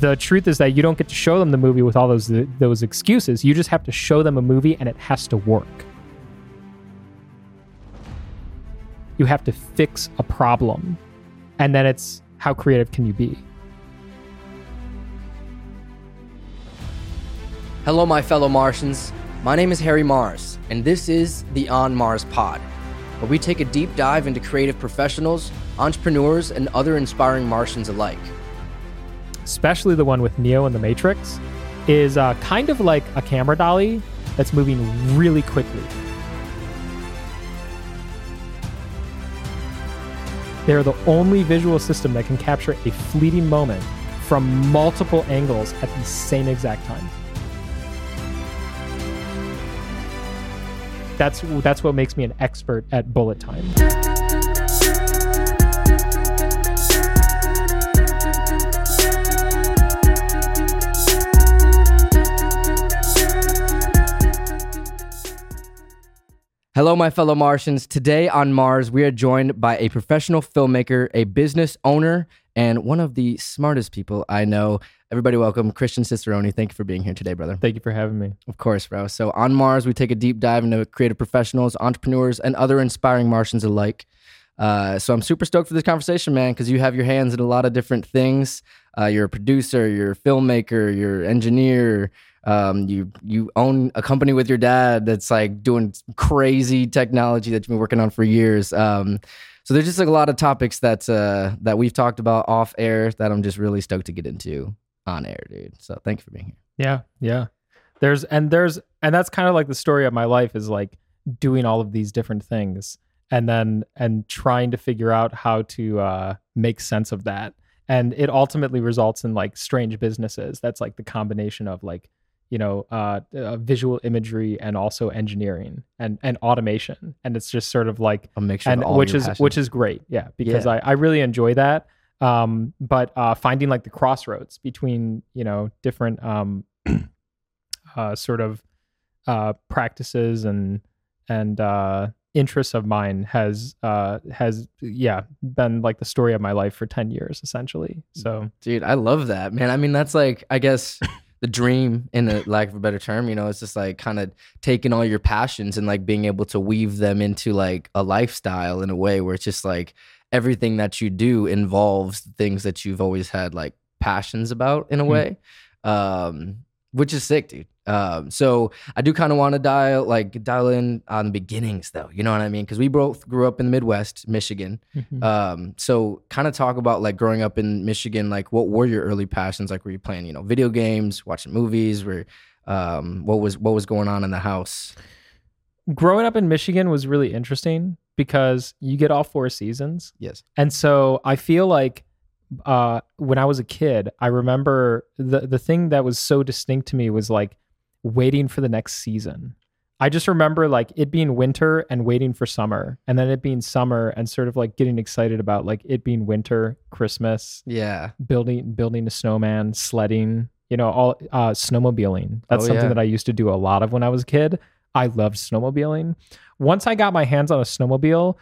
the truth is that you don't get to show them the movie with all those those excuses. You just have to show them a movie and it has to work. You have to fix a problem. And then it's how creative can you be? Hello, my fellow Martians. My name is Harry Mars, and this is the On Mars Pod, where we take a deep dive into creative professionals, entrepreneurs, and other inspiring Martians alike. Especially the one with Neo and the Matrix, is uh, kind of like a camera dolly that's moving really quickly. They're the only visual system that can capture a fleeting moment from multiple angles at the same exact time. That's that's what makes me an expert at bullet time. Hello, my fellow Martians. Today on Mars, we are joined by a professional filmmaker, a business owner, and one of the smartest people I know. Everybody, welcome Christian Cicerone. Thank you for being here today, brother. Thank you for having me. Of course, bro. So, on Mars, we take a deep dive into creative professionals, entrepreneurs, and other inspiring Martians alike. Uh, so, I'm super stoked for this conversation, man, because you have your hands in a lot of different things. Uh, you're a producer, you're a filmmaker, you're an engineer, um, you you own a company with your dad that's like doing crazy technology that you've been working on for years. Um, so there's just like a lot of topics that uh, that we've talked about off air that I'm just really stoked to get into on air, dude. So thank you for being here. Yeah, yeah. There's and there's and that's kind of like the story of my life is like doing all of these different things and then and trying to figure out how to uh, make sense of that and it ultimately results in like strange businesses that's like the combination of like you know uh, uh, visual imagery and also engineering and and automation. And it's just sort of like a mixture and which is passions. which is great. Yeah because yeah. I, I really enjoy that. Um, but uh, finding like the crossroads between you know different um, uh, sort of uh, practices and and uh, interests of mine has uh has yeah been like the story of my life for 10 years essentially. So dude i love that man. I mean that's like i guess the dream in a lack of a better term you know it's just like kind of taking all your passions and like being able to weave them into like a lifestyle in a way where it's just like everything that you do involves things that you've always had like passions about in a mm-hmm. way um which is sick dude um, so I do kind of want to dial like dial in on the beginnings though. You know what I mean? Because we both grew up in the Midwest, Michigan. Mm-hmm. Um, so kind of talk about like growing up in Michigan. Like, what were your early passions? Like, were you playing, you know, video games, watching movies? Were um, what was what was going on in the house? Growing up in Michigan was really interesting because you get all four seasons. Yes, and so I feel like uh, when I was a kid, I remember the the thing that was so distinct to me was like waiting for the next season. I just remember like it being winter and waiting for summer, and then it being summer and sort of like getting excited about like it being winter, Christmas. Yeah. Building building a snowman, sledding, you know, all uh snowmobiling. That's oh, something yeah. that I used to do a lot of when I was a kid. I loved snowmobiling. Once I got my hands on a snowmobile,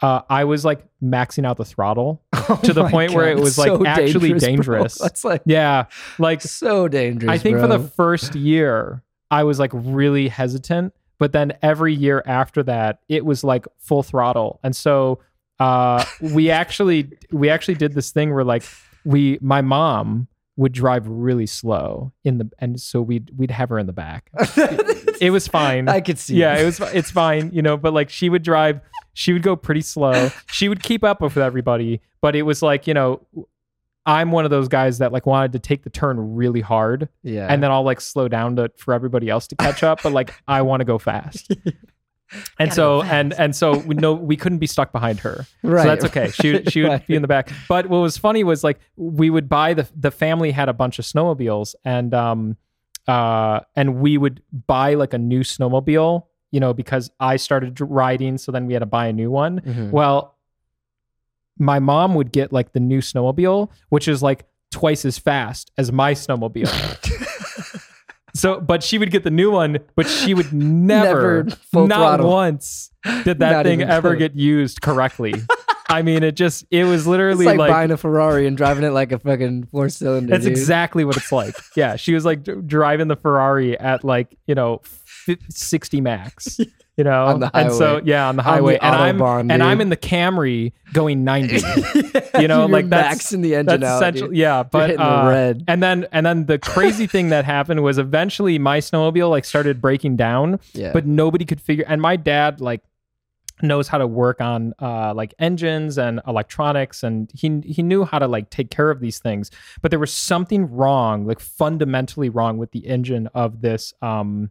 uh, I was like maxing out the throttle oh to the point God, where it was like so actually dangerous. dangerous. That's like yeah, like so dangerous. I think bro. for the first year, I was like really hesitant, but then every year after that, it was like full throttle, and so uh, we actually we actually did this thing where like we my mom would drive really slow in the and so we'd we'd have her in the back. it, it was fine. I could see. Yeah, it was it's fine, you know, but like she would drive she would go pretty slow. She would keep up with everybody, but it was like, you know, I'm one of those guys that like wanted to take the turn really hard. Yeah. And then I'll like slow down to for everybody else to catch up, but like I want to go fast. and so and and so we know we couldn't be stuck behind her. Right. So that's okay. She she would right. be in the back. But what was funny was like we would buy the the family had a bunch of snowmobiles and um uh and we would buy like a new snowmobile you know, because I started riding. So then we had to buy a new one. Mm-hmm. Well, my mom would get like the new snowmobile, which is like twice as fast as my snowmobile. so, but she would get the new one, but she would never, never not throttle. once did that not thing ever close. get used correctly. I mean, it just it was literally like, like, buying a Ferrari and driving it like a fucking four cylinder. that's dude. exactly what it's like. Yeah, she was like dr- driving the Ferrari at like you know fi- sixty max. You know, On the and so yeah, on the On the highway, and I'm and I'm in the Camry going ninety. you know, You're like that's maxing the engine that's out, essential. dude. Yeah, but hitting the uh, red. and then and then the crazy thing that happened was eventually my snowmobile like started breaking down, Yeah. but nobody could figure. And my dad like knows how to work on uh like engines and electronics and he he knew how to like take care of these things but there was something wrong like fundamentally wrong with the engine of this um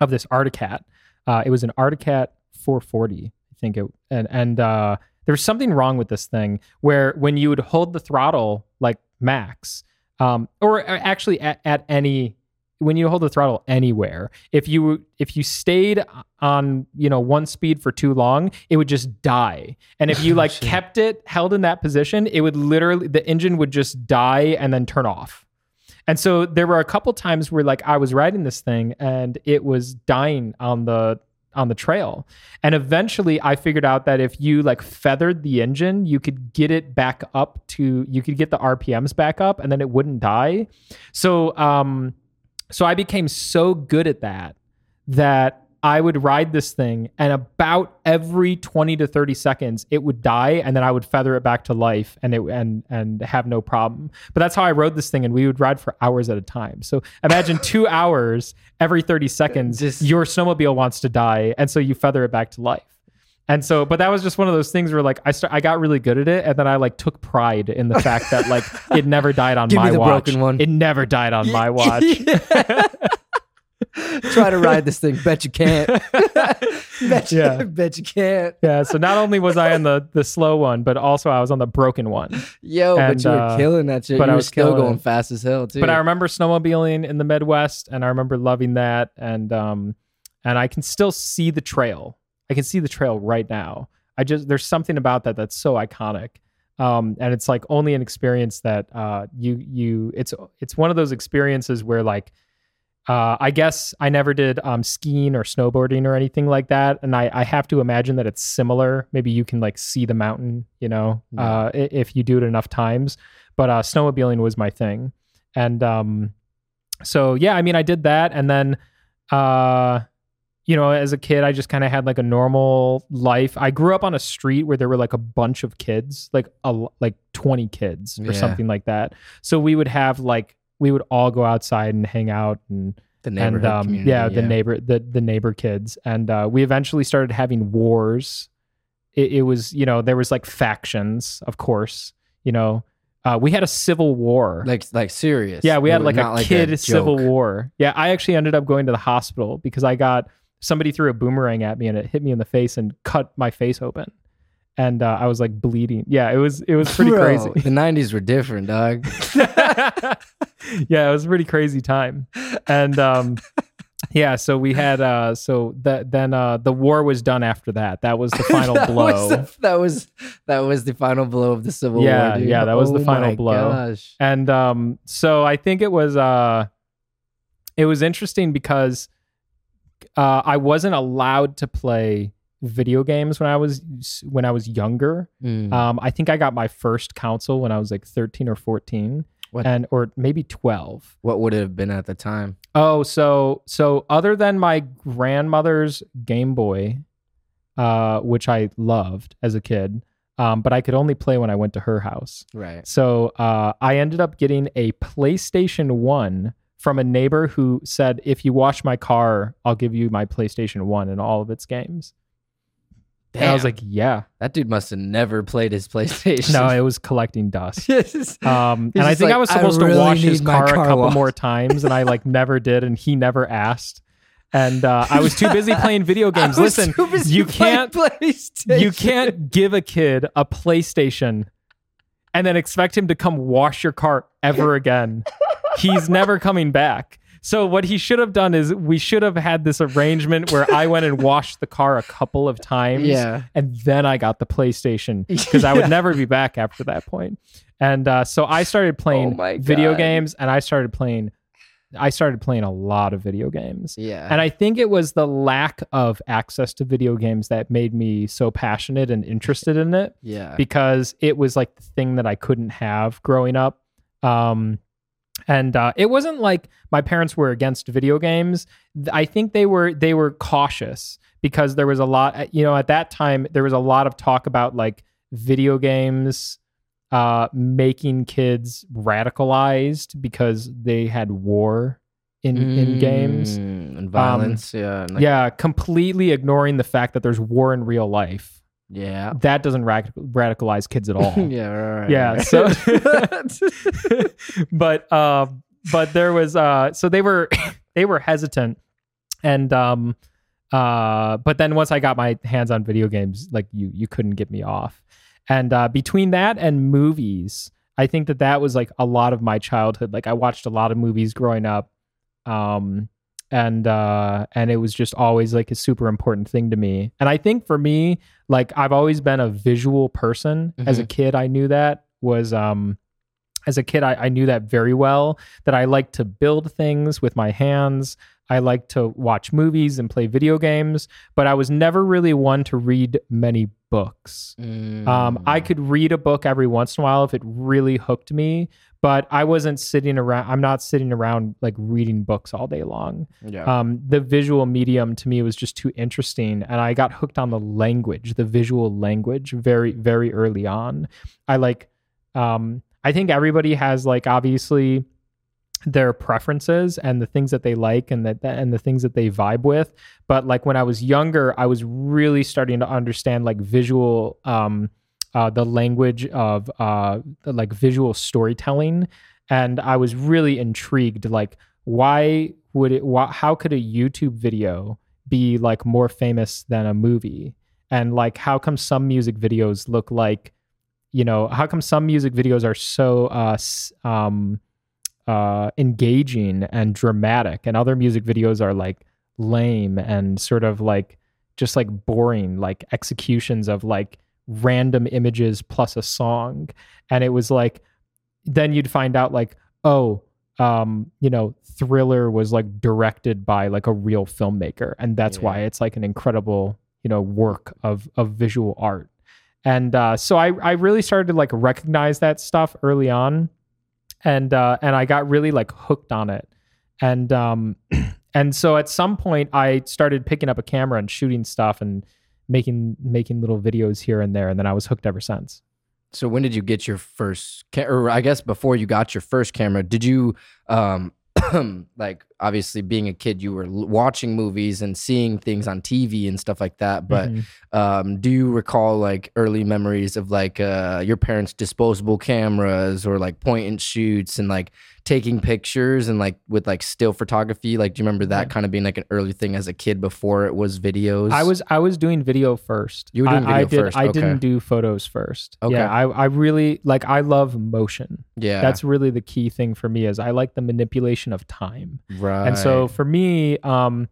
of this Arctic Cat uh it was an Arctic Cat 440 I think it and and uh there was something wrong with this thing where when you would hold the throttle like max um or actually at, at any when you hold the throttle anywhere if you if you stayed on you know one speed for too long it would just die. And if you like kept it held in that position it would literally the engine would just die and then turn off and so there were a couple times where like i was riding this thing and it was dying on the on the trail. And eventually i figured out that if you like feathered the engine you could get it back up to you could get the rpms back up and then it wouldn't die. So um so I became so good at that that I would ride this thing and about every 20 to 30 seconds it would die and then I would feather it back to life and it and and have no problem. But that's how I rode this thing and we would ride for hours at a time. So imagine 2 hours every 30 seconds Just- your snowmobile wants to die and so you feather it back to life. And so, but that was just one of those things where like I start, I got really good at it, and then I like took pride in the fact that like it never died on Give me my the watch. broken one. It never died on my watch. Try to ride this thing. Bet you can't. bet, you, Yeah. bet you can't. Yeah, so not only was I on the the slow one, but also I was on the broken one. Yo, And, but you were uh, killing that shit. but you I were was still going it. fast as hell too. But I remember snowmobiling in the Midwest, and I remember loving that, and um, and I can still see the trail. I can see the trail right now. I just there's something about that that's so iconic, um, and it's like only an experience that uh, you you it's it's one of those experiences where like. Uh, I guess I never did um, skiing or snowboarding or anything like that, and I, I have to imagine that it's similar. Maybe you can like see the mountain, you know, Yeah. uh, if you do it enough times. But uh, snowmobiling was my thing, and um, so yeah, I mean, I did that, and then, uh, you know, as a kid, I just kind of had like a normal life. I grew up on a street where there were like a bunch of kids, like a like twenty kids or Yeah. something like that. So we would have like we would all go outside and hang out and the and um, yeah, the neighbor the the neighbor kids, and uh, we eventually started having wars. It, it was you know there was like factions, of course. You know, uh, we had a civil war. like like serious. yeah, we had like a kid civil war. Yeah, I actually ended up going to the hospital because I got somebody threw a boomerang at me and it hit me in the face and cut my face open, and uh, I was like bleeding. Yeah, it was it was pretty Bro, crazy. The '90s were different, dog. yeah, it was a pretty crazy time. And um yeah, so we had uh so that then uh the war was done after that. That was the final that blow. Was the, that was that was the final blow of the Civil Yeah, War. dude. yeah, that was the Oh final my blow. Gosh. and um so I think it was uh it was interesting because uh I wasn't allowed to play video games when I was when I was younger. Mm. Um I think I got my first console when I was like 13 or 14 What? and or maybe 12. what would it have been at the time? Oh, so so other than my grandmother's Game Boy, uh, which I loved as a kid, um, but I could only play when I went to her house. Right. So uh, I ended up getting a PlayStation One from a neighbor who said, "If you wash my car, I'll give you my PlayStation One and all of its games." And I was like, "Yeah." That dude must have never played his PlayStation. No, it was collecting dust. Yes. Um, and I think like, I was "I supposed really to wash his car, car a couple washed." more times, and I like never did, and he never asked. And uh, I was too busy playing video games. Listen, you can't you can't give a kid a PlayStation and then expect him to come wash your car ever again. He's never coming back. So what he should have done is we should have had this arrangement where I went and washed the car a couple of times Yeah. and then I got the PlayStation because I would never be back after that point. And uh, so I started playing Oh video games and I started playing I started playing a lot of video games. Yeah. And I think it was the lack of access to video games that made me so passionate and interested in it yeah. because it was like the thing that I couldn't have growing up. Um, and uh, it wasn't like my parents were against video games. I think they were they were cautious because there was a lot. You know, at that time there was a lot of talk about like video games uh, making kids radicalized because they had war in in games. Mm, and violence. yeah. and like- Yeah, completely ignoring the fact that there's war in real life. Yeah. That doesn't radic- radicalize kids at all. yeah. Right, right, Yeah, right. so but uh, but there was uh, so they were they were hesitant, and um, uh, but then once I got my hands on video games, like you you couldn't get me off, and uh, between that and movies, I think that that was like a lot of my childhood. Like I watched a lot of movies growing up, um, and uh, and it was just always like a super important thing to me. And I think for me, like I've always been a visual person. As a kid, I knew that was um as a kid I, I knew that very well that i like to build things with my hands i like to watch movies and play video games but i was never really one to read many books um, i Mm. could read a book every once in a while if it really hooked me but i wasn't sitting around i'm not sitting around like reading books all day long Yeah. um, the visual medium to me was just too interesting and i got hooked on the language the visual language very very early on i like um, i think everybody has like obviously their preferences and the things that they like and that and the things that they vibe with but like when i was younger i was really starting to understand like visual um uh, the language of uh like visual storytelling. And i was really intrigued like why would it why, how could a youtube video be like more famous than a movie? And like how come some music videos look like you know how come some music videos are so uh um uh engaging and dramatic and other music videos are like lame and sort of like just like boring like executions of like random images plus a song. And it was like then you'd find out like oh um you know thriller was like directed by like a real filmmaker. And that's why it's like an incredible you know work of of visual art. And uh so i i really started to like recognize that stuff early on. And uh and i got really like hooked on it. And um and so at some point i started picking up a camera and shooting stuff and making making little videos here and there and then i was hooked ever since. So when did you get your first ca- or I guess before you got your first camera, did you um like obviously being a kid you were l- watching movies and seeing things on TV and stuff like that, but Mhm. um do you recall like early memories of like uh your parents disposable cameras or like point and shoots and like taking pictures and like with like still photography like do you remember that Yeah. kind of being like an early thing as a kid before it was videos I was I was doing video first. You were doing I, I video did, first, I okay. didn't do photos first. Okay. Yeah, I I really like I love motion. yeah That's really the key thing for me is I like the manipulation of time. right And so for me, um,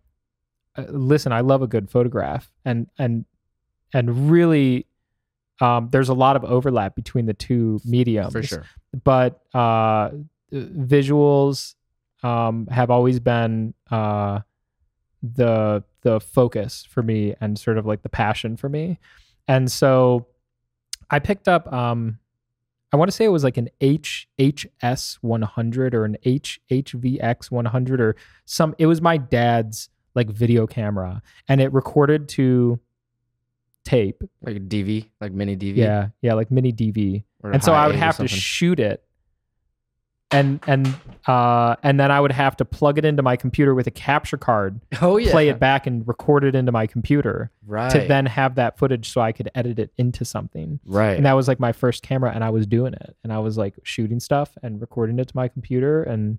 uh, listen, I love a good photograph, and and and really, um, there's a lot of overlap between the two mediums. For sure. But uh, visuals um, have always been uh, the the focus for me and sort of like the passion for me. And so I picked up um, I want to say it was like an HHS 100 or an H HVX 100 or some it was my dad's like video camera and it recorded to tape. like a DV like mini DV Yeah, yeah, like mini DV or and so I would have to shoot it, and and uh, and then I would have to plug it into my computer with a capture card, oh yeah play it back, and record it into my computer right to then have that footage so I could edit it into something. right And that was like my first camera, and I was doing it, and I was like shooting stuff and recording it to my computer, and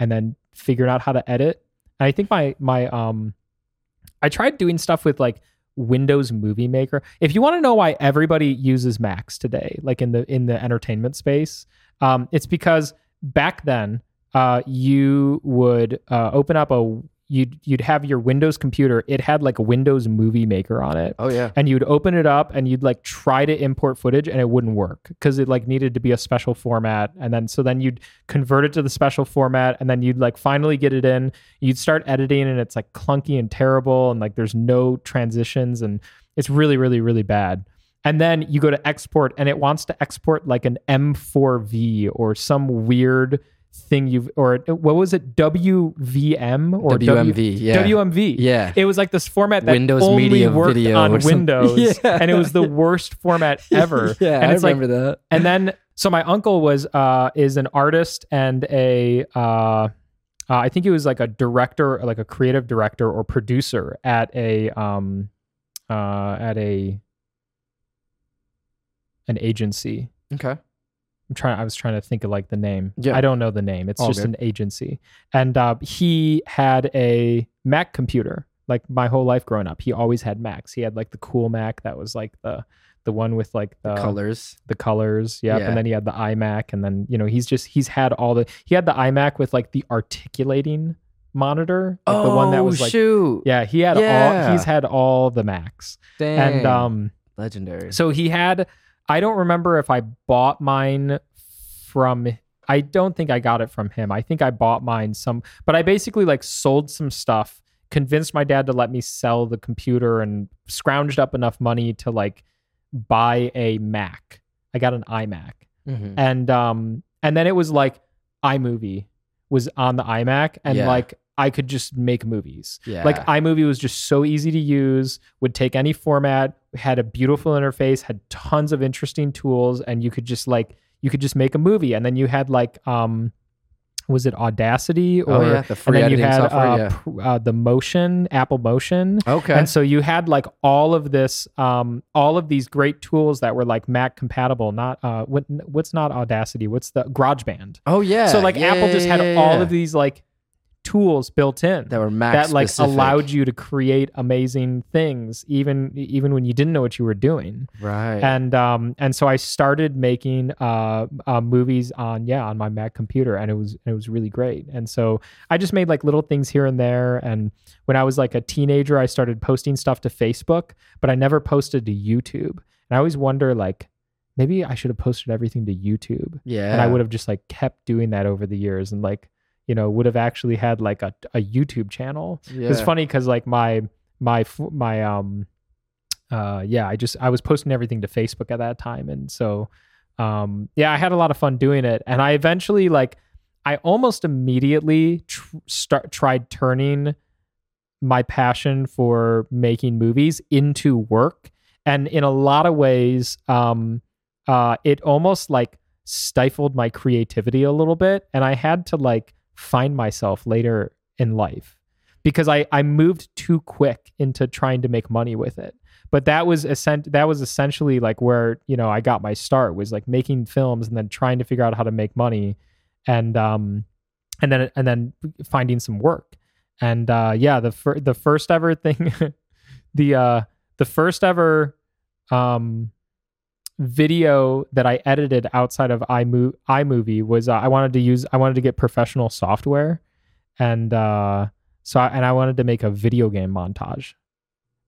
and then figuring out how to edit. And I think my my um, I tried doing stuff with like Windows Movie Maker. If you want to know why everybody uses Macs today, like in the in the entertainment space, um, it's because back then uh, you would uh, open up a you'd you'd have your Windows computer. It had like a Windows Movie Maker on it. Oh yeah. And you'd open it up and you'd like try to import footage and it wouldn't work because it like needed to be a special format. And then so then you'd convert it to the special format and then you'd like finally get it in. You'd start editing and it's like clunky and terrible and like there's no transitions and it's really really really bad. And then you go to export and it wants to export like an M4V or some weird thing you've or what was it? WVM or WMV W, yeah. WMV yeah. It was like this format that Windows only Media worked Video on. Windows Yeah. and it was the worst format ever. Yeah and I it's like remember that. and then so my uncle was uh is an artist and a uh uh, I think he was like a director, like a creative director or producer at a um uh at a an agency. okay I'm trying. I was trying to think of like the name. Yeah. I don't know the name. It's All just good. an agency, and uh, he had a Mac computer. Like my whole life growing up, he always had Macs. He had like the cool Mac that was like the the one with like the, colors the colors. Yep. Yeah. And then he had the iMac, and then you know he's just he's had all the he had the iMac with like the articulating monitor, like the one that Oh, was like shoot yeah. He had all Yeah. he's had all the Macs, Dang. and um. legendary So he had, I don't remember if I bought mine from, I don't think I got it from him. I think I bought mine some, but I basically like sold some stuff, convinced my dad to let me sell the computer and scrounged up enough money to like buy a Mac. I got an iMac. Mhm. And, um, and then it was like iMovie was on the iMac and Yeah. like I could just make movies. yeah Like iMovie was just so easy to use, would take any format, had a beautiful interface, had tons of interesting tools, and you could just like you could just make a movie. And then you had like um was it Audacity or oh yeah the and then you had software uh, yeah pr- uh, the Motion, Apple Motion. okay And so you had like all of this, um, all of these great tools that were like Mac compatible. Not uh, what, what's not Audacity? What's the GarageBand? oh yeah so like Yeah, Apple just had all of these like tools built in that were that like specific. allowed you to create amazing things even even when you didn't know what you were doing. Right. And um and so i started making uh, uh movies on yeah on my mac computer and it was it was really great. And so i just made like little things here and there. And when i was like a teenager i started posting stuff to facebook but i never posted to youtube. And i always wonder like maybe i should have posted everything to youtube. Yeah and I would have just like kept doing that over the years. And like you know would have actually had like a, a YouTube channel. yeah. It's funny because like my my my um uh yeah I just I was posting everything to Facebook at that time and so um yeah I had a lot of fun doing it and I eventually like I almost immediately tr- start tried turning my passion for making movies into work and in a lot of ways um uh it almost like stifled my creativity a little bit and I had to like find myself later in life because I I moved too quick into trying to make money with it. But that was essen- that was essentially like where, you know, I got my start was like making films and then trying to figure out how to make money and um and then and then finding some work. And uh yeah, the fir- the first ever thing the uh the first ever um video that I edited outside of iMo- iMovie was uh, I wanted to use I wanted to get professional software and uh so I, and I wanted to make a video game montage.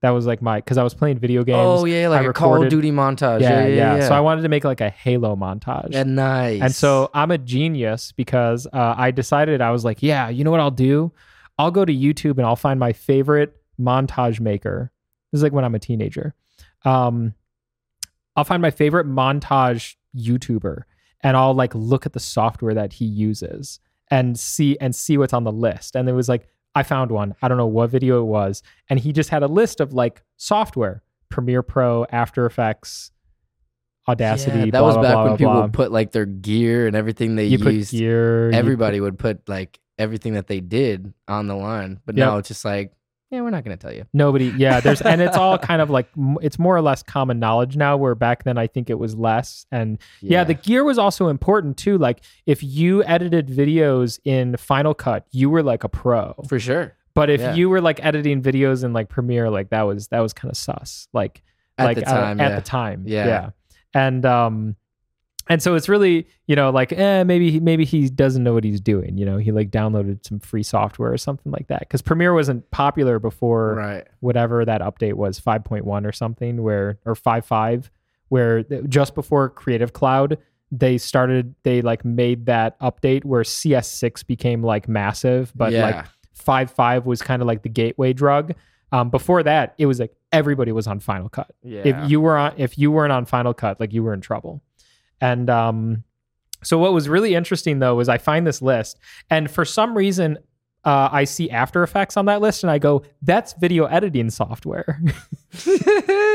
That was like my cuz I was playing video games. oh yeah like I a Call of Duty montage yeah, yeah yeah, yeah. So I wanted to make like a Halo montage. yeah nice And so I'm a genius because uh, I decided I was like, yeah, you know what I'll do? I'll go to YouTube and I'll find my favorite montage maker. This is like when I'm a teenager. Um, I'll find my favorite montage YouTuber and I'll like look at the software that he uses and see and see what's on the list. And it was like I found one. I don't know what video it was, and he just had a list of like software: Premiere Pro, After Effects, Audacity. Yeah, that blah, was back blah, when blah, people would put like their gear and everything they you used. put gear. Everybody would put like everything that they did on the line, but Yep. now it's just like, yeah, we're not gonna tell you. Nobody, yeah. There's and it's all kind of like it's more or less common knowledge now. Where back then I think it was less. And yeah, the gear was also important too. Like if you edited videos in Final Cut, you were like a pro. for sure. But if yeah. you were like editing videos in like Premiere, like that was that was kind of sus. Like At like the uh, time, at yeah. the time, Yeah. yeah. And um, and so it's really you know like eh, maybe he, maybe he doesn't know what he's doing you know he like downloaded some free software or something like that because premiere wasn't popular before Right. whatever that update was 5.1 or something where or 5.5 where just before creative cloud they started they like made that update where cs6 became like massive but Yeah. like 5.5 was kind of like the gateway drug um, before that it was like everybody was on final cut Yeah. if you were on if you weren't on final cut like you were in trouble and um so what was really interesting though was i find this list and for some reason uh, i see after effects on that list and i go that's video editing software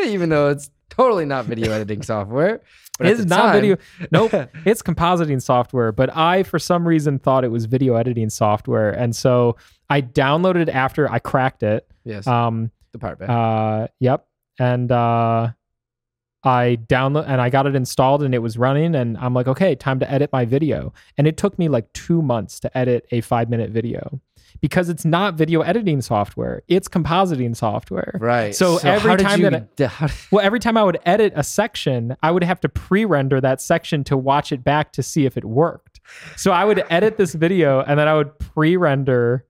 Even though it's totally not video editing software. It's not time- video nope it's compositing software but i for some reason thought it was video editing software and so i downloaded after i cracked it yes. um the part. Uh, yep. And uh, I download and I got it installed and it was running. And I'm like, okay, time to edit my video. And it took me like two months to edit a five minute video because it's not video editing software; it's compositing software. right. so every time you, that did- Well, every time I would edit a section, I would have to pre-render that section to watch it back to see if it worked. So I would edit this video and then I would pre-render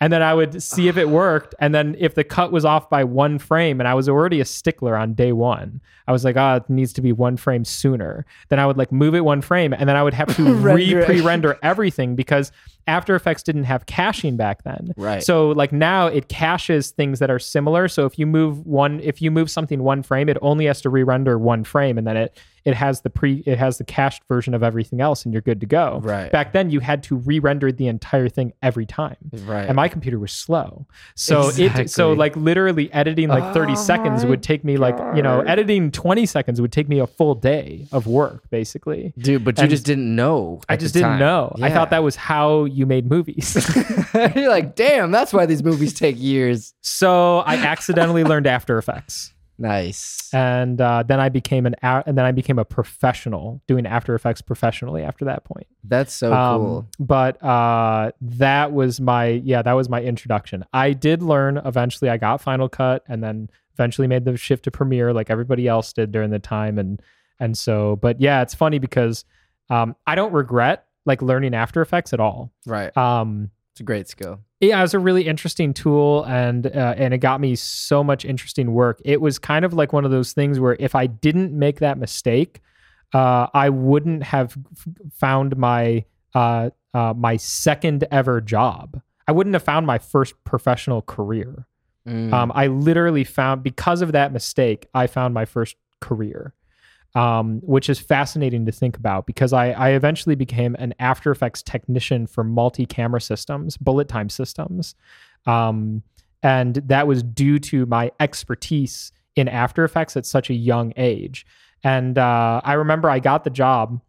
and then I would see if it worked. And then if the cut was off by one frame, and I was already a stickler on day one, I was like, oh, it needs to be one frame sooner. Then I would like move it one frame, and then I would have to re pre render everything because After Effects didn't have caching back then. Right. So like now it caches things that are similar. So if you move one, if you move something one frame, it only has to re-render one frame, and then it it has the pre it has the cached version of everything else, and you're good to go. Right. Back then, you had to re-render the entire thing every time right. and my computer was slow so it so like literally editing like 30 Oh seconds would take me like you know editing 20 seconds would take me a full day of work basically Dude, but you just didn't know. i just didn't time. know i thought that was how you made movies You're like, damn, that's why these movies take years. so i accidentally learned after effects Nice. and uh, then i became an a- and then i became a professional doing after effects professionally after that point That's so Um, cool. But uh, that was my yeah, that was my introduction. I did learn eventually. I got Final Cut, and then eventually made the shift to Premiere, like everybody else did during the time. And and so, but yeah, it's funny because um, I don't regret like learning After Effects at all. Right. Um, It's a great skill. yeah, it was a really interesting tool, and uh, and it got me so much interesting work. It was kind of like one of those things where if I didn't make that mistake, uh, I wouldn't have found my uh, uh, my second ever job. I wouldn't have found my first professional career. Mm. Um, I literally found because of that mistake, I found my first career, um, which is fascinating to think about because I, I eventually became an After Effects technician for multi-camera systems, bullet time systems, um, and that was due to my expertise in After Effects at such a young age. And uh, I remember I got the job,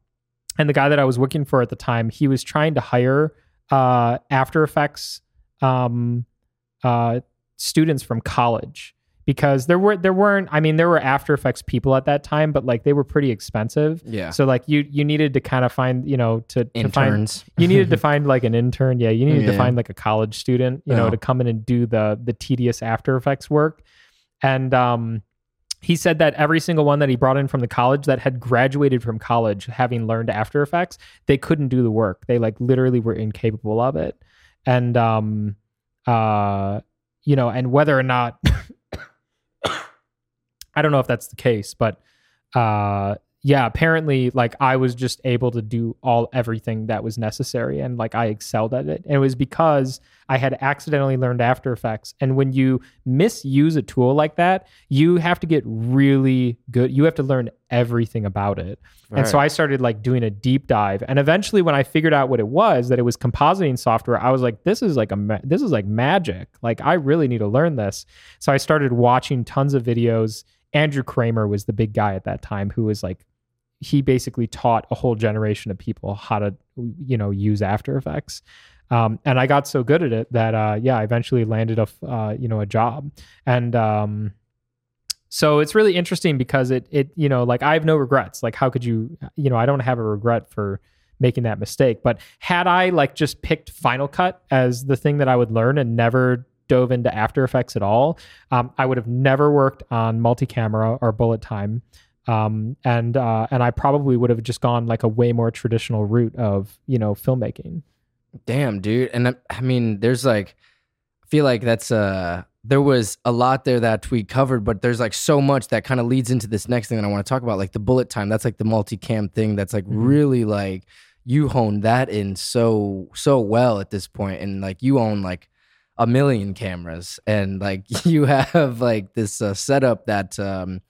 and the guy that I was working for at the time, he was trying to hire uh, After Effects um, uh, students from college because there were there weren't I mean there were After Effects people at that time, but like they were pretty expensive. yeah. So like you you needed to kind of find you know to, to find Interns. you needed to find like an intern. Yeah, you needed to find like a college student, you know, Yeah. to come in and do the the tedious After Effects work. And um, he said that every single one that he brought in from the college that had graduated from college, having learned After Effects, they couldn't do the work. They like literally were incapable of it. And um, uh, you know, and whether or not I don't know if that's the case, but uh yeah, apparently like I was just able to do all everything that was necessary and like I excelled at it. And it was because I had accidentally learned After Effects. And when you misuse a tool like that, you have to get really good. You have to learn everything about it. And so I started like doing a deep dive. And eventually when I figured out what it was, that it was compositing software, I was like this is like a ma- this is like magic. Like I really need to learn this. So I started watching tons of videos. Andrew Kramer was the big guy at that time who was like he basically taught a whole generation of people how to you know use after effects. Um, and i got so good at it that uh, yeah i eventually landed a uh, you know a job. And um, so it's really interesting because it it you know like i have no regrets. Like how could you you know i don't have a regret for making that mistake. But had i like just picked final cut as the thing that i would learn and never dove into after effects at all um, i would have never worked on multi-camera or bullet time Um, and uh, and I probably would have just gone like a way more traditional route of you know filmmaking. Damn, dude. And I, I mean, there's like, I feel like that's uh there was a lot there that we covered, but there's like so much that kind of leads into this next thing that I want to talk about, like the bullet time. That's like the multicam thing. That's like mm-hmm. really like you honed that in so so well at this point, and like you own like a million cameras, and like you have like this uh, setup that um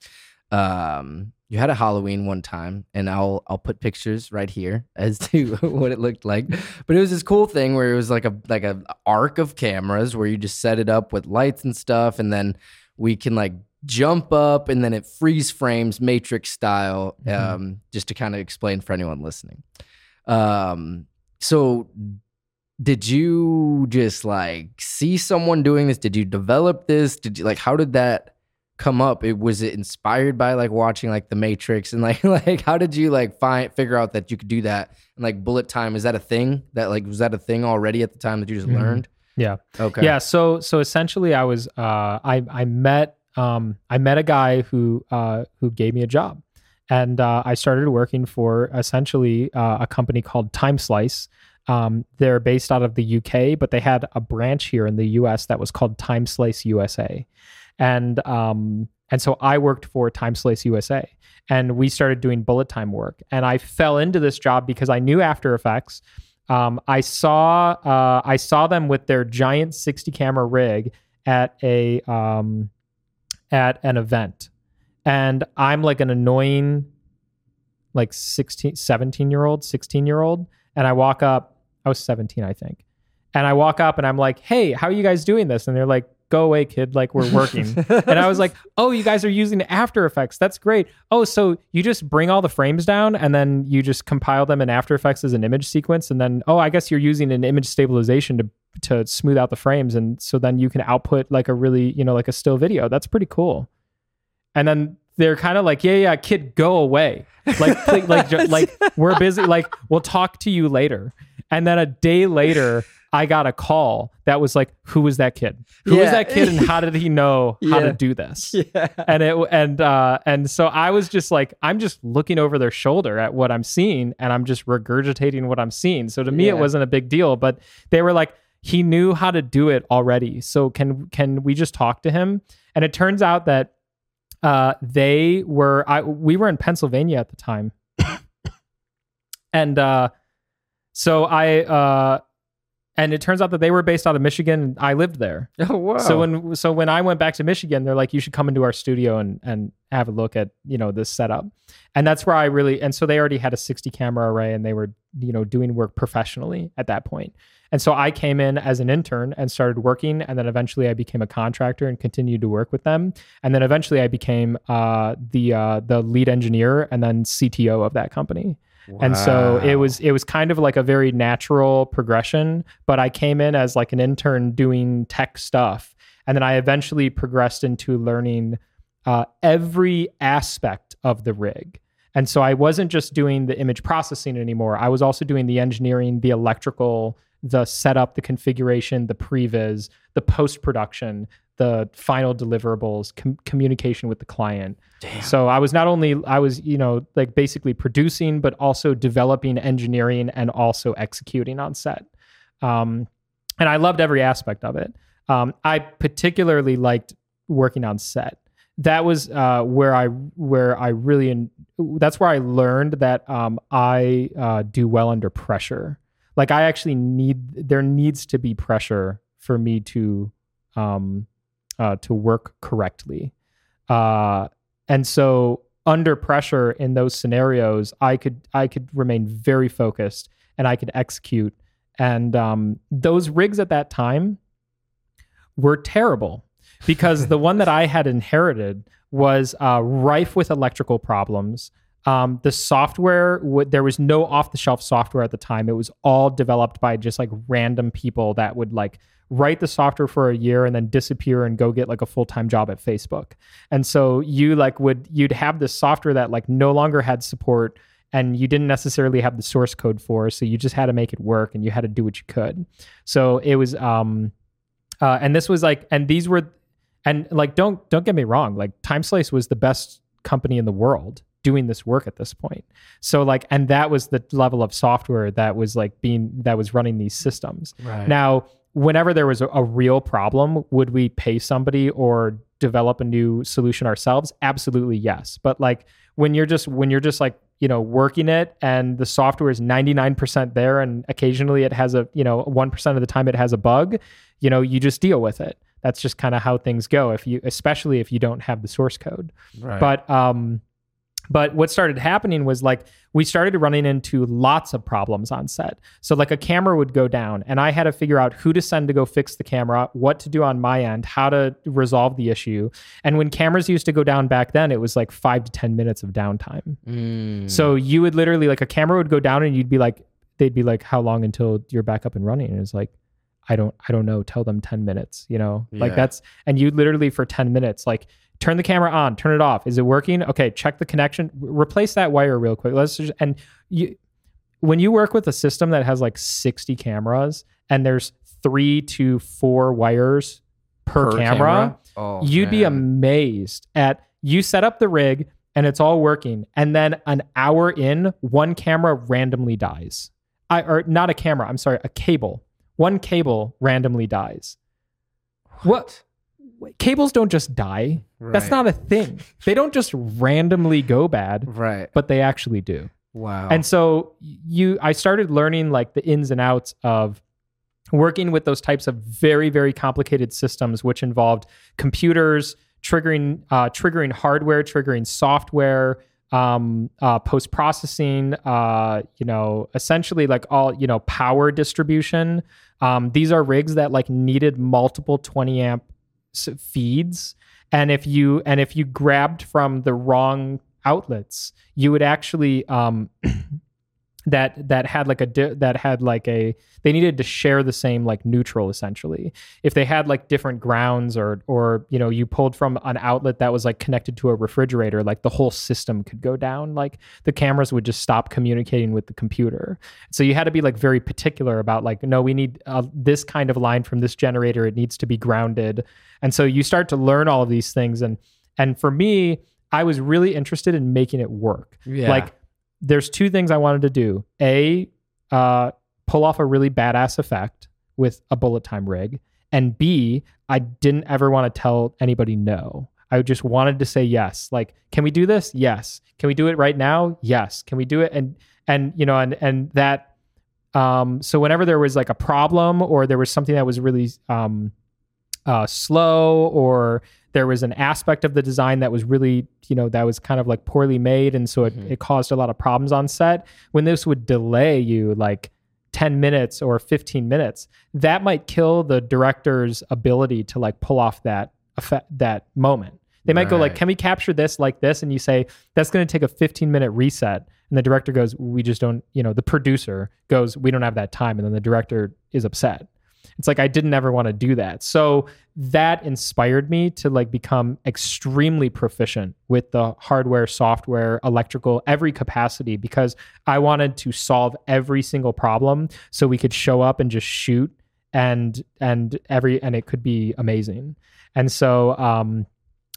um you had a Halloween one time, and I'll I'll put pictures right here as to what it looked like. But it was this cool thing where it was like a like a arc of cameras where you just set it up with lights and stuff, and then we can like jump up, and then it freeze frames Matrix style, mm-hmm. um, just to kind of explain for anyone listening. Um, so did you just like see someone doing this? Did you develop this? Did you like how did that? come up it was it inspired by like watching like the matrix and like like how did you like find figure out that you could do that and like bullet time is that a thing that like was that a thing already at the time that you just mm-hmm. learned yeah okay yeah so so essentially i was uh i i met um i met a guy who uh who gave me a job and uh, i started working for essentially uh, a company called time slice um, they're based out of the uk but they had a branch here in the us that was called time slice usa and um, and so I worked for Time Slice USA, and we started doing bullet time work. And I fell into this job because I knew After Effects. Um, I saw uh, I saw them with their giant 60 camera rig at a um, at an event, and I'm like an annoying like 16 17 year old 16 year old and i walk up i was 17 i think and i walk up and i'm like hey how are you guys doing this and they're like go away, kid. Like we're working. and I was like, oh, you guys are using After Effects. That's great. Oh, so you just bring all the frames down and then you just compile them in After Effects as an image sequence. And then, oh, I guess you're using an image stabilization to to smooth out the frames. And so then you can output like a really, you know, like a still video. That's pretty cool. And then they're kind of like, yeah, yeah, kid, go away. Like, like, like, we're busy. Like, we'll talk to you later. And then a day later, I got a call that was like, "Who was that kid? Who yeah. was that kid? And how did he know how yeah. to do this?" Yeah. And it and uh, and so I was just like, I'm just looking over their shoulder at what I'm seeing, and I'm just regurgitating what I'm seeing. So to me, yeah. it wasn't a big deal. But they were like, he knew how to do it already. So can can we just talk to him? And it turns out that uh, they were I we were in Pennsylvania at the time, and uh, so I. Uh, and it turns out that they were based out of Michigan. I lived there. Oh wow! So when so when I went back to Michigan, they're like, "You should come into our studio and and have a look at you know this setup." And that's where I really and so they already had a 60 camera array and they were you know doing work professionally at that point. And so I came in as an intern and started working, and then eventually I became a contractor and continued to work with them. And then eventually I became uh, the uh, the lead engineer and then CTO of that company. And so it was it was kind of like a very natural progression, but I came in as like an intern doing tech stuff. And then I eventually progressed into learning uh, every aspect of the rig. And so I wasn't just doing the image processing anymore. I was also doing the engineering, the electrical, the setup, the configuration, the previs, the post production, the final deliverables, com- communication with the client. Damn. So I was not only I was you know like basically producing, but also developing, engineering, and also executing on set. Um, and I loved every aspect of it. Um, I particularly liked working on set. That was uh, where I where I really in, that's where I learned that um, I uh, do well under pressure. Like I actually need there needs to be pressure for me to um, uh, to work correctly. Uh, and so under pressure in those scenarios, I could I could remain very focused and I could execute. And um, those rigs at that time were terrible because the one that I had inherited was uh, rife with electrical problems. Um, the software, w- there was no off the shelf software at the time. It was all developed by just like random people that would like write the software for a year and then disappear and go get like a full-time job at Facebook. And so you like would you'd have this software that like no longer had support and you didn't necessarily have the source code for so you just had to make it work and you had to do what you could. So it was um uh and this was like and these were and like don't don't get me wrong, like Time Slice was the best company in the world doing this work at this point. So like, and that was the level of software that was like being that was running these systems. Right. Now, whenever there was a, a real problem, would we pay somebody or develop a new solution ourselves? Absolutely yes. But like when you're just when you're just like you know working it and the software is 99% there and occasionally it has a you know 1% of the time it has a bug you know you just deal with it that's just kind of how things go if you especially if you don't have the source code Right. but um but what started happening was like we started running into lots of problems on set. So like a camera would go down and I had to figure out who to send to go fix the camera, what to do on my end, how to resolve the issue. And when cameras used to go down back then, it was like 5 to 10 minutes of downtime. Mm. So you would literally like a camera would go down and you'd be like they'd be like how long until you're back up and running and it's like I don't I don't know tell them 10 minutes you know like that's and you literally for 10 minutes like turn the camera on turn it off. Is it working? Okay check the connection. Replace that wire real quick. Let's just and you when you work with a system that has like 60 cameras and there's 3 to 4 wires per, camera, Oh, you'd be amazed at you set up the rig and it's all working and then an hour in one camera randomly dies. I, or not a camera i'm sorry a cable. One cable randomly dies. What cables don't just die. That's not a thing. They don't just randomly go bad right. but they actually do. Wow. and so you I started learning like the ins and outs of working with those types of very very complicated systems which involved computers triggering uh, triggering hardware triggering software um, uh, post processing uh, you know essentially like all you know power distribution. Um, these are rigs that like needed multiple 20 amp feeds and if you and if you grabbed from the wrong outlets you would actually um that that had like a di- that had like a they needed to share the same like neutral essentially. If they had like different grounds or or you know you pulled from an outlet that was like connected to a refrigerator like the whole system could go down. Like the cameras would just stop communicating with the computer. So you had to be like very particular about like no we need uh, this kind of line from this generator it needs to be grounded. And so you start to learn all of these things. And and for me i was really interested in making it work. Yeah. like there's two things I wanted to do. A, uh, pull off a really badass effect with a bullet time rig. And B, I didn't ever want to tell anybody no. I just wanted to say yes. Like, can we do this? Yes. Can we do it right now? Yes. Can we do it? And and you know, and and that um so whenever there was like a problem or there was something that was really um uh slow or there was an aspect of the design that was really you know that was kind of like poorly made and so it, Mhm. it caused a lot of problems on set. When this would delay you like 10 minutes or 15 minutes that might kill the director's ability to like pull off that effect that moment. They might go like can we capture this like this? And you say that's going to take a 15 minute reset. And the director goes we just don't you know the producer goes we don't have that time. And then the director is upset it's like I didn't ever want to do that. So that inspired me to like become extremely proficient with the hardware, software, electrical, every capacity because I wanted to solve every single problem so we could show up and just shoot and and every and it could be amazing. And so um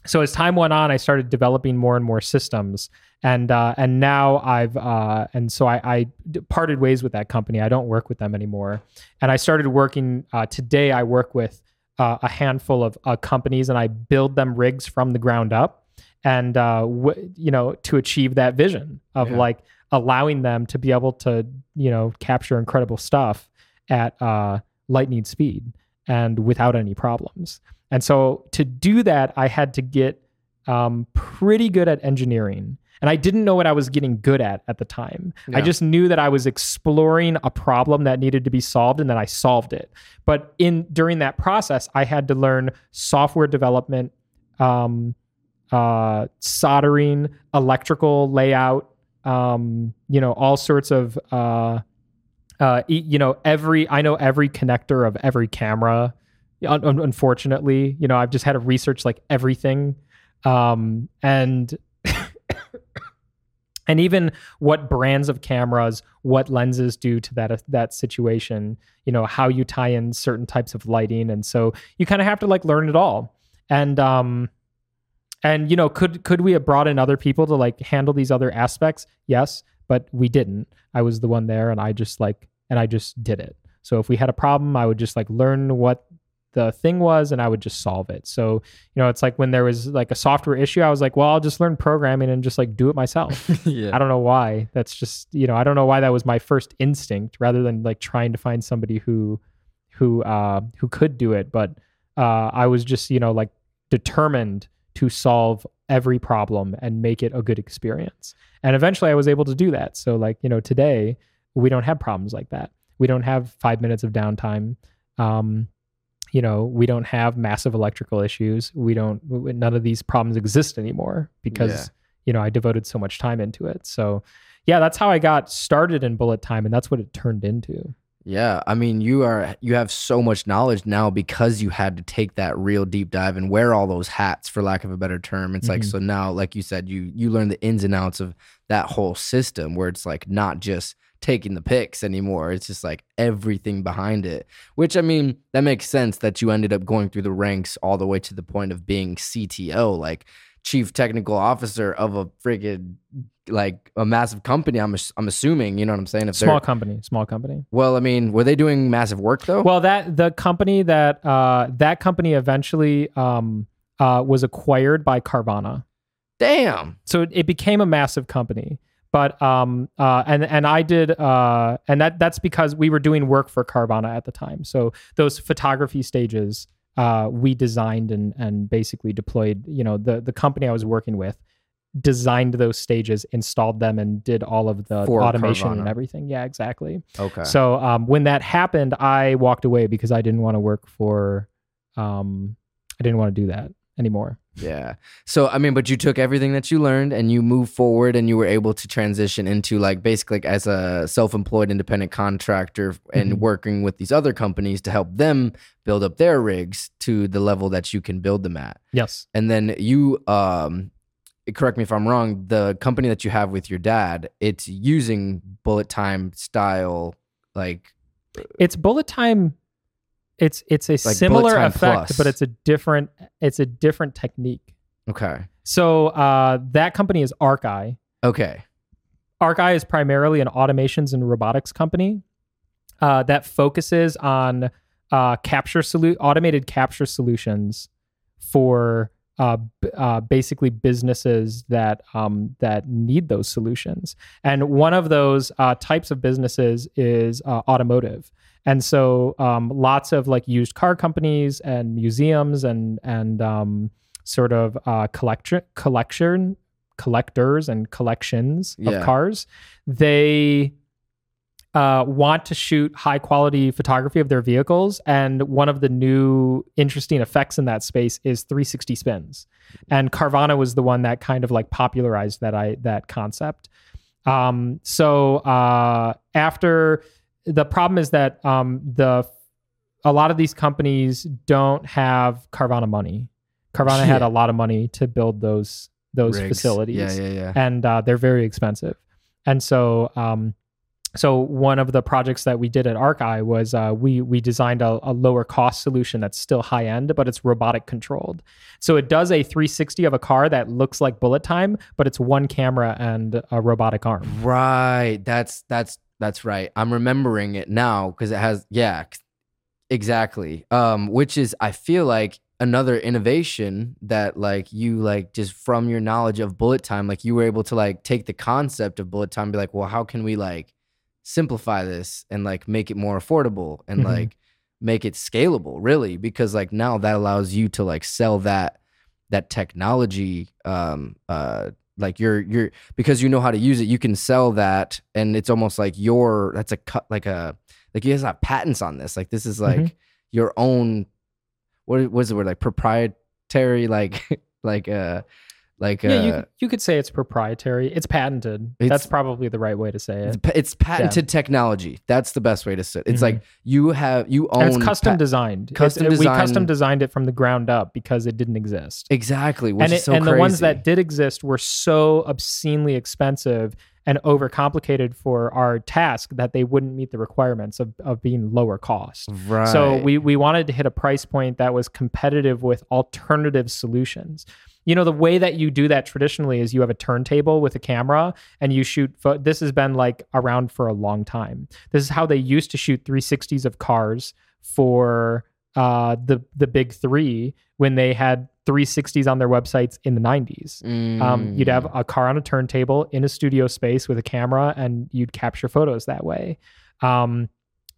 so as time went on, I started developing more and more systems, and uh, and now I've uh, and so I parted ways with that company. I don't work with them anymore, and I started working. Uh, today, I work with uh, a handful of uh, companies, and I build them rigs from the ground up, and uh, w- you know to achieve that vision of Yeah. like allowing them to be able to you know capture incredible stuff at uh, lightning speed and without any problems. And so to do that, I had to get um, pretty good at engineering. And I didn't know what I was getting good at at the time. I just knew that I was exploring a problem that needed to be solved and then I solved it. But in during that process, I had to learn software development, um, uh, soldering, electrical layout, um, you know, all sorts of, uh, uh, you know, every I know every connector of every camera. Un- un- unfortunately, you know, I've just had to research like everything, um, and and even what brands of cameras, what lenses do to that that situation. You know, how you tie in certain types of lighting, and so you kind of have to like learn it all. And um, and you know, could could we have brought in other people to like handle these other aspects? Yes, but we didn't. I was the one there, and I just like and I just did it. So if we had a problem, I would just like learn what the thing was and I would just solve it. So, you know, it's like when there was like a software issue, I was like, well, I'll just learn programming and just like do it myself. yeah. I don't know why. That's just, you know, I don't know why that was my first instinct rather than like trying to find somebody who who uh who could do it, but uh I was just, you know, like determined to solve every problem and make it a good experience. And eventually I was able to do that. So like, you know, today we don't have problems like that. We don't have 5 minutes of downtime. Um you know, we don't have massive electrical issues. We don't, none of these problems exist anymore because, yeah. you know, I devoted so much time into it. So, yeah, that's how I got started in bullet time and that's what it turned into. Yeah, I mean, you are you have so much knowledge now because you had to take that real deep dive and wear all those hats, for lack of a better term. It's mm-hmm. like so now, like you said, you you learn the ins and outs of that whole system, where it's like not just taking the pics anymore. It's just like everything behind it. Which I mean, that makes sense that you ended up going through the ranks all the way to the point of being CTO, like chief technical officer of a friggin' like a massive company. I'm I'm assuming, you know what I'm saying? If small company, small company. Well, I mean, were they doing massive work though? Well, that the company that uh that company eventually um uh was acquired by Carvana. Damn. So it, it became a massive company but um uh and and I did uh and that that's because we were doing work for Carvana at the time. So those photography stages uh we designed and and basically deployed, you know, the the company I was working with designed those stages, installed them and did all of the for automation Carvana. and everything. Yeah, exactly. Okay. So um when that happened, I walked away because I didn't want to work for um I didn't want to do that anymore. Yeah. So I mean, but you took everything that you learned and you moved forward and you were able to transition into like basically like as a self-employed independent contractor and mm-hmm. working with these other companies to help them build up their rigs to the level that you can build them at. Yes. And then you um correct me if I'm wrong, the company that you have with your dad, it's using bullet time style like it's bullet time it's it's a like similar effect, plus. but it's a different it's a different technique. Okay. So uh, that company is ArcEye. Okay. ArcEye is primarily an automations and robotics company uh, that focuses on uh, capture solu- automated capture solutions for uh, b- uh, basically businesses that um, that need those solutions. And one of those uh, types of businesses is uh, automotive. And so, um, lots of like used car companies and museums and and um, sort of uh, collection collection collectors and collections yeah. of cars, they uh, want to shoot high quality photography of their vehicles. And one of the new interesting effects in that space is 360 spins. And Carvana was the one that kind of like popularized that I that concept. Um, so uh, after the problem is that um, the a lot of these companies don't have Carvana money. Carvana yeah. had a lot of money to build those those Rigs. facilities. Yeah, yeah, yeah. And uh, they're very expensive. And so um, so one of the projects that we did at ArcEye was uh, we we designed a, a, lower cost solution that's still high end, but it's robotic controlled. So it does a 360 of a car that looks like bullet time, but it's one camera and a robotic arm. Right. That's that's that's right. I'm remembering it now because it has yeah, exactly. Um, which is I feel like another innovation that like you like just from your knowledge of bullet time, like you were able to like take the concept of bullet time, be like, well, how can we like simplify this and like make it more affordable and mm-hmm. like make it scalable, really? Because like now that allows you to like sell that that technology um uh like you're you're because you know how to use it you can sell that and it's almost like your that's a cut like a like you guys have patents on this like this is like mm-hmm. your own what was the word like proprietary like like uh like yeah, uh, you, you could say it's proprietary. It's patented. It's, That's probably the right way to say it. It's, patented yeah. technology. That's the best way to say it. It's mm-hmm. like you have you own. And it's custom pa- designed. Custom it's, We custom designed it from the ground up because it didn't exist. Exactly. and it, so and crazy. the ones that did exist were so obscenely expensive and overcomplicated for our task that they wouldn't meet the requirements of, of being lower cost. Right. So we we wanted to hit a price point that was competitive with alternative solutions. You know the way that you do that traditionally is you have a turntable with a camera and you shoot fo- this has been like around for a long time this is how they used to shoot 360s of cars for uh, the the big three when they had 360s on their websites in the 90s. Mm. Um, you'd have a car on a turntable in a studio space with a camera, and you'd capture photos that way. Um,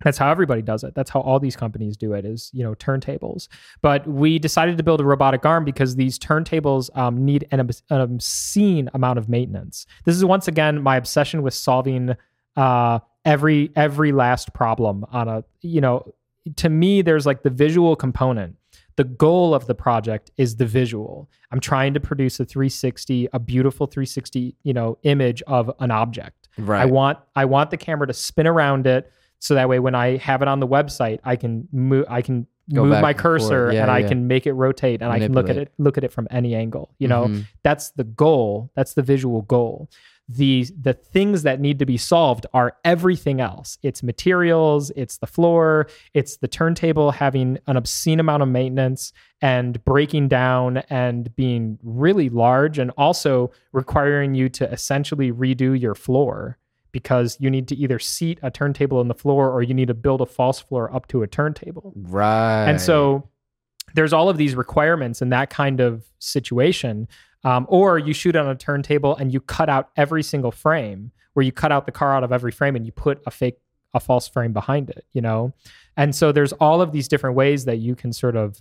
that's how everybody does it. That's how all these companies do it. Is you know turntables. But we decided to build a robotic arm because these turntables um, need an, an, obscene amount of maintenance. This is once again my obsession with solving uh, every every last problem on a you know. To me, there's like the visual component the goal of the project is the visual. I'm trying to produce a 360, a beautiful 360, you know, image of an object. Right. I want I want the camera to spin around it so that way when I have it on the website, I can move I can Go move my cursor yeah, and I can make it rotate and. I can look at it look at it from any angle. You know, mm-hmm. that's the goal. That's the visual goal the the things that need to be solved are everything else it's materials it's the floor it's the turntable having an obscene amount of maintenance and breaking down and being really large and also requiring you to essentially redo your floor because you need to either seat a turntable on the floor or you need to build a false floor up to a turntable right and so there's all of these requirements in that kind of situation um, or you shoot on a turntable and you cut out every single frame, where you cut out the car out of every frame and you put a fake, a false frame behind it, you know? And so there's all of these different ways that you can sort of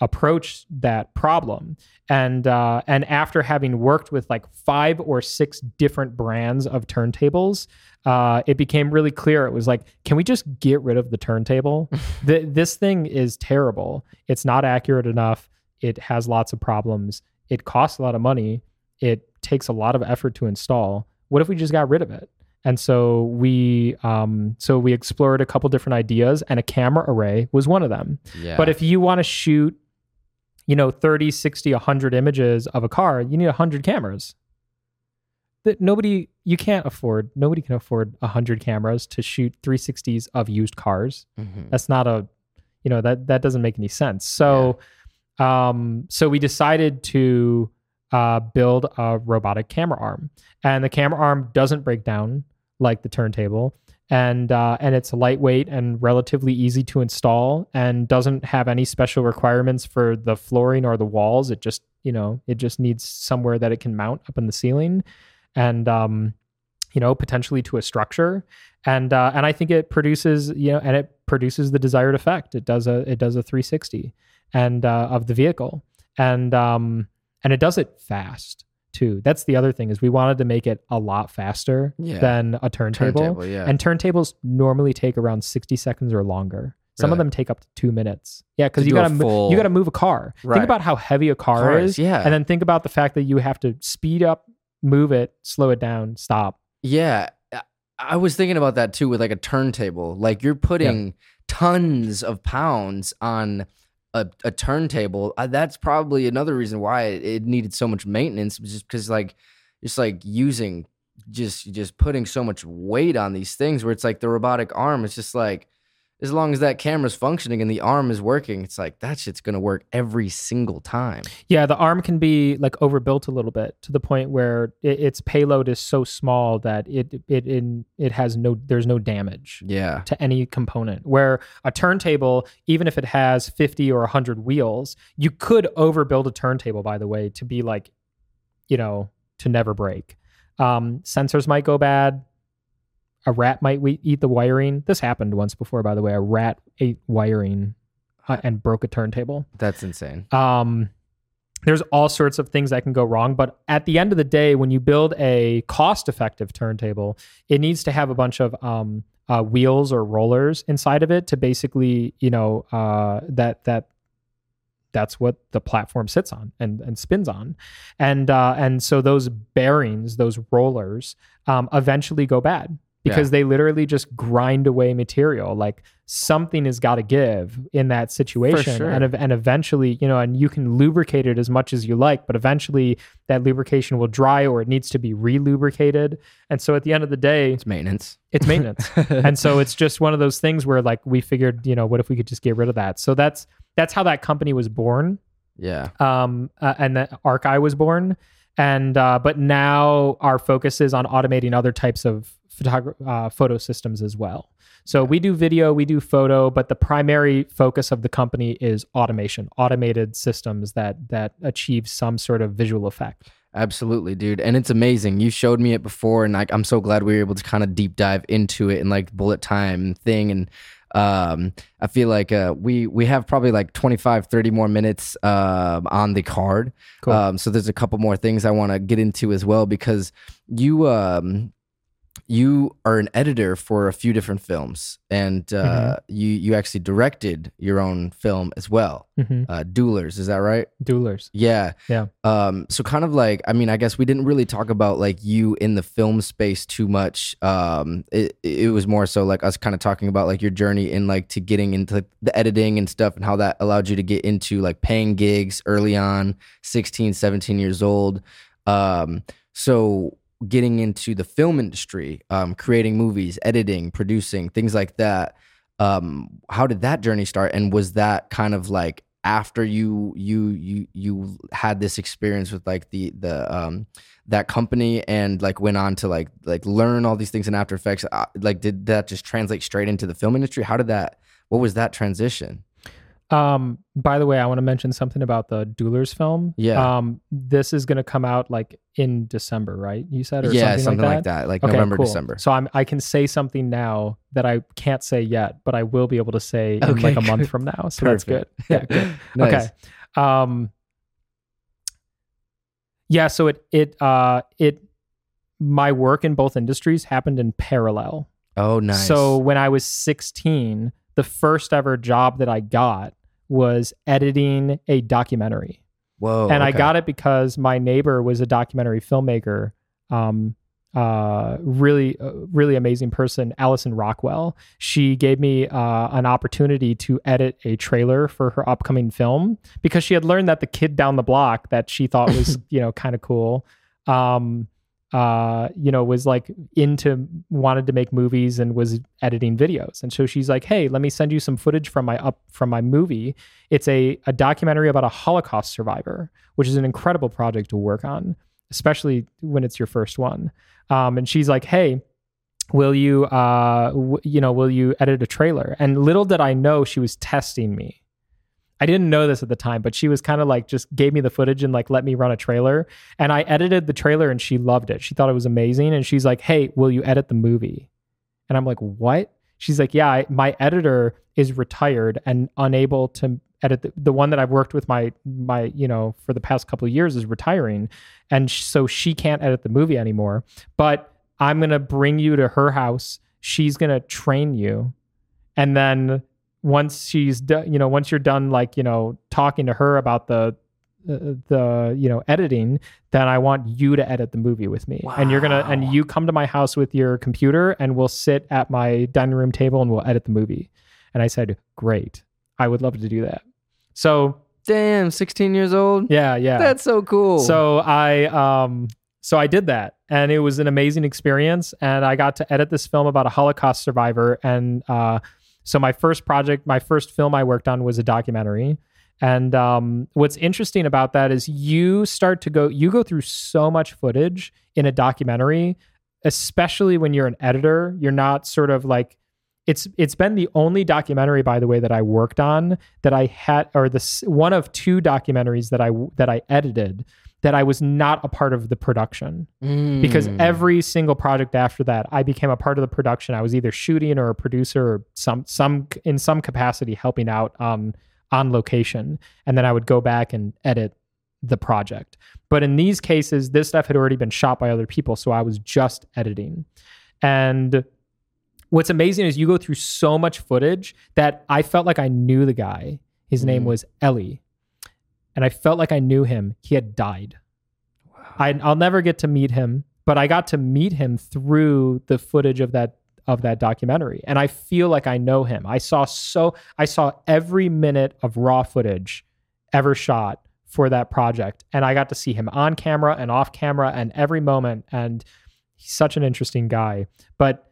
approach that problem. And uh, and after having worked with like five or six different brands of turntables, uh, it became really clear. It was like, can we just get rid of the turntable? the, this thing is terrible. It's not accurate enough. It has lots of problems it costs a lot of money. It takes a lot of effort to install. What if we just got rid of it? And so we um, so we explored a couple different ideas, and a camera array was one of them. Yeah. But if you want to shoot, you know, 30, 60, 100 images of a car, you need 100 cameras. That nobody you can't afford. Nobody can afford 100 cameras to shoot 360s of used cars. Mm-hmm. That's not a you know that that doesn't make any sense. So yeah um, so we decided to uh, build a robotic camera arm, and the camera arm doesn't break down like the turntable, and uh, and it's lightweight and relatively easy to install, and doesn't have any special requirements for the flooring or the walls. It just you know it just needs somewhere that it can mount up in the ceiling, and um, you know potentially to a structure, and uh, and I think it produces you know and it produces the desired effect. It does a it does a 360 and uh, of the vehicle, and um, and it does it fast too. That's the other thing is we wanted to make it a lot faster yeah. than a turntable. turntable yeah. And turntables normally take around sixty seconds or longer. Some really? of them take up to two minutes. Yeah, because you gotta full... you gotta move a car. Right. Think about how heavy a car Cars, is. Yeah, and then think about the fact that you have to speed up, move it, slow it down, stop. Yeah, I was thinking about that too with like a turntable. Like you're putting yeah. tons of pounds on a, a turntable, uh, that's probably another reason why it, it needed so much maintenance, just because like just like using just just putting so much weight on these things where it's like the robotic arm is just like as long as that camera's functioning and the arm is working, it's like that shit's gonna work every single time. Yeah, the arm can be like overbuilt a little bit to the point where it, its payload is so small that it it in it has no there's no damage. Yeah. To any component. Where a turntable, even if it has fifty or hundred wheels, you could overbuild a turntable. By the way, to be like, you know, to never break. Um, sensors might go bad a rat might eat the wiring. This happened once before, by the way. A rat ate wiring uh, and broke a turntable. That's insane. Um, there's all sorts of things that can go wrong, but at the end of the day, when you build a cost-effective turntable, it needs to have a bunch of um, uh, wheels or rollers inside of it to basically, you know, uh, that that that's what the platform sits on and, and spins on, and uh, and so those bearings, those rollers, um, eventually go bad because yeah. they literally just grind away material. Like something has got to give in that situation, sure. and and eventually, you know, and you can lubricate it as much as you like, but eventually that lubrication will dry or it needs to be re-lubricated. And so at the end of the day, it's maintenance. It's maintenance, and so it's just one of those things where like we figured, you know, what if we could just get rid of that? So that's that's how that company was born. Yeah. Um, uh, and that Arceye was born, and uh, but now our focus is on automating other types of photogra- uh, photo systems as well. So we do video, we do photo, but the primary focus of the company is automation, automated systems that that achieve some sort of visual effect. Absolutely, dude. And it's amazing. You showed me it before and like I'm so glad we were able to kind of deep dive into it and like bullet time thing and um I feel like uh we we have probably like 25 30 more minutes um on the card. Cool. Um so there's a couple more things I want to get into as well because you um you are an editor for a few different films and uh, Mhm. you you actually directed your own film as well Mm-hmm. uh duelers is that right Duelers. yeah Yeah. um so kind of like i mean i guess we didn't really talk about like you in the film space too much um it, it was more so like us kind of talking about like your journey in like to getting into the editing and stuff and how that allowed you to get into like paying gigs early on 16 17 years old um so getting into the film industry um creating movies editing producing things like that um how did that journey start? And was that kind of like after you you you you had this experience with like the the um that company and like went on to like like learn all these things in after effects uh, like did that just translate straight into the film industry? How did that what was that transition Um, by the way, I want to mention something about the Duelers film. Yeah. Um, this is going to come out like in December, right? You said, or yeah something, something like like that. that like Okay, november cool. december So I'm I can say something now that I can't say yet, but I will be able to say in like a month from now. So that's good. Yeah, good. Nice. Okay. Um Yeah, so it it uh it my work in both industries happened in parallel. oh nice So when I was 16, the first ever job that I got was editing a documentary. whoa and I got it because my neighbor was a documentary filmmaker. Um, uh, really, uh, really amazing person, Allison Rockwell. She gave me uh, an opportunity to edit a trailer for her upcoming film because she had learned that the kid down the block that she thought was, you know, kind of cool, um, uh, you know, was like into wanted to make movies and was editing videos. And so she's like, "Hey, let me send you some footage from my up from my movie. It's a a documentary about a Holocaust survivor, which is an incredible project to work on, especially when it's your first one." Um, and she's like, "Hey, will you uh w- you know will you edit a trailer?" And little did I know she was testing me. I didn't know this at the time, but she was kind of like just gave me the footage and like let me run a trailer. And I edited the trailer and she loved it. She thought it was amazing. And she's like, Hey, will you edit the movie? And I'm like, What? She's like, Yeah, I, my editor is retired and unable to edit the, the one that I've worked with my my you know for the past couple of years is retiring, and sh- so she can't edit the movie anymore. But I'm gonna bring you to her house. She's gonna train you, and then once she's done, you know, once you're done, like you know, talking to her about the the, the you know editing then i want you to edit the movie with me. And you're gonna and you come to my house with your computer and we'll sit at my dining room table and we'll edit the movie. And i said great. I would love to do that. So damn 16 years old? Yeah yeah. That's so cool. So I um so I did that. And it was an amazing experience. And I got to edit this film about a Holocaust survivor. And uh so my first project my first film I worked on was a documentary. And um what's interesting about that is you start to go you go through so much footage in a documentary especially when you're an editor. You're not sort of like it's it's been the only documentary by the way that I worked on that I had or the one of two documentaries that I that I edited that I was not a part of the production because Mm. every single project after that I became a part of the production I was either shooting or a producer or some some in some capacity helping out on on location and then I would go back and edit the project but in these cases this stuff had already been shot by other people so I was just editing and what's amazing is you go through so much footage that I felt like I knew the guy. His name Mm. was Ellie. And I felt like I knew him. He had died. I, I'll never get to meet him, but I got to meet him through the footage of that of that documentary. And I feel like I know him. I saw so I saw every minute of raw footage ever shot for that project. And I got to see him on camera and off camera and every moment. And he's such an interesting guy. But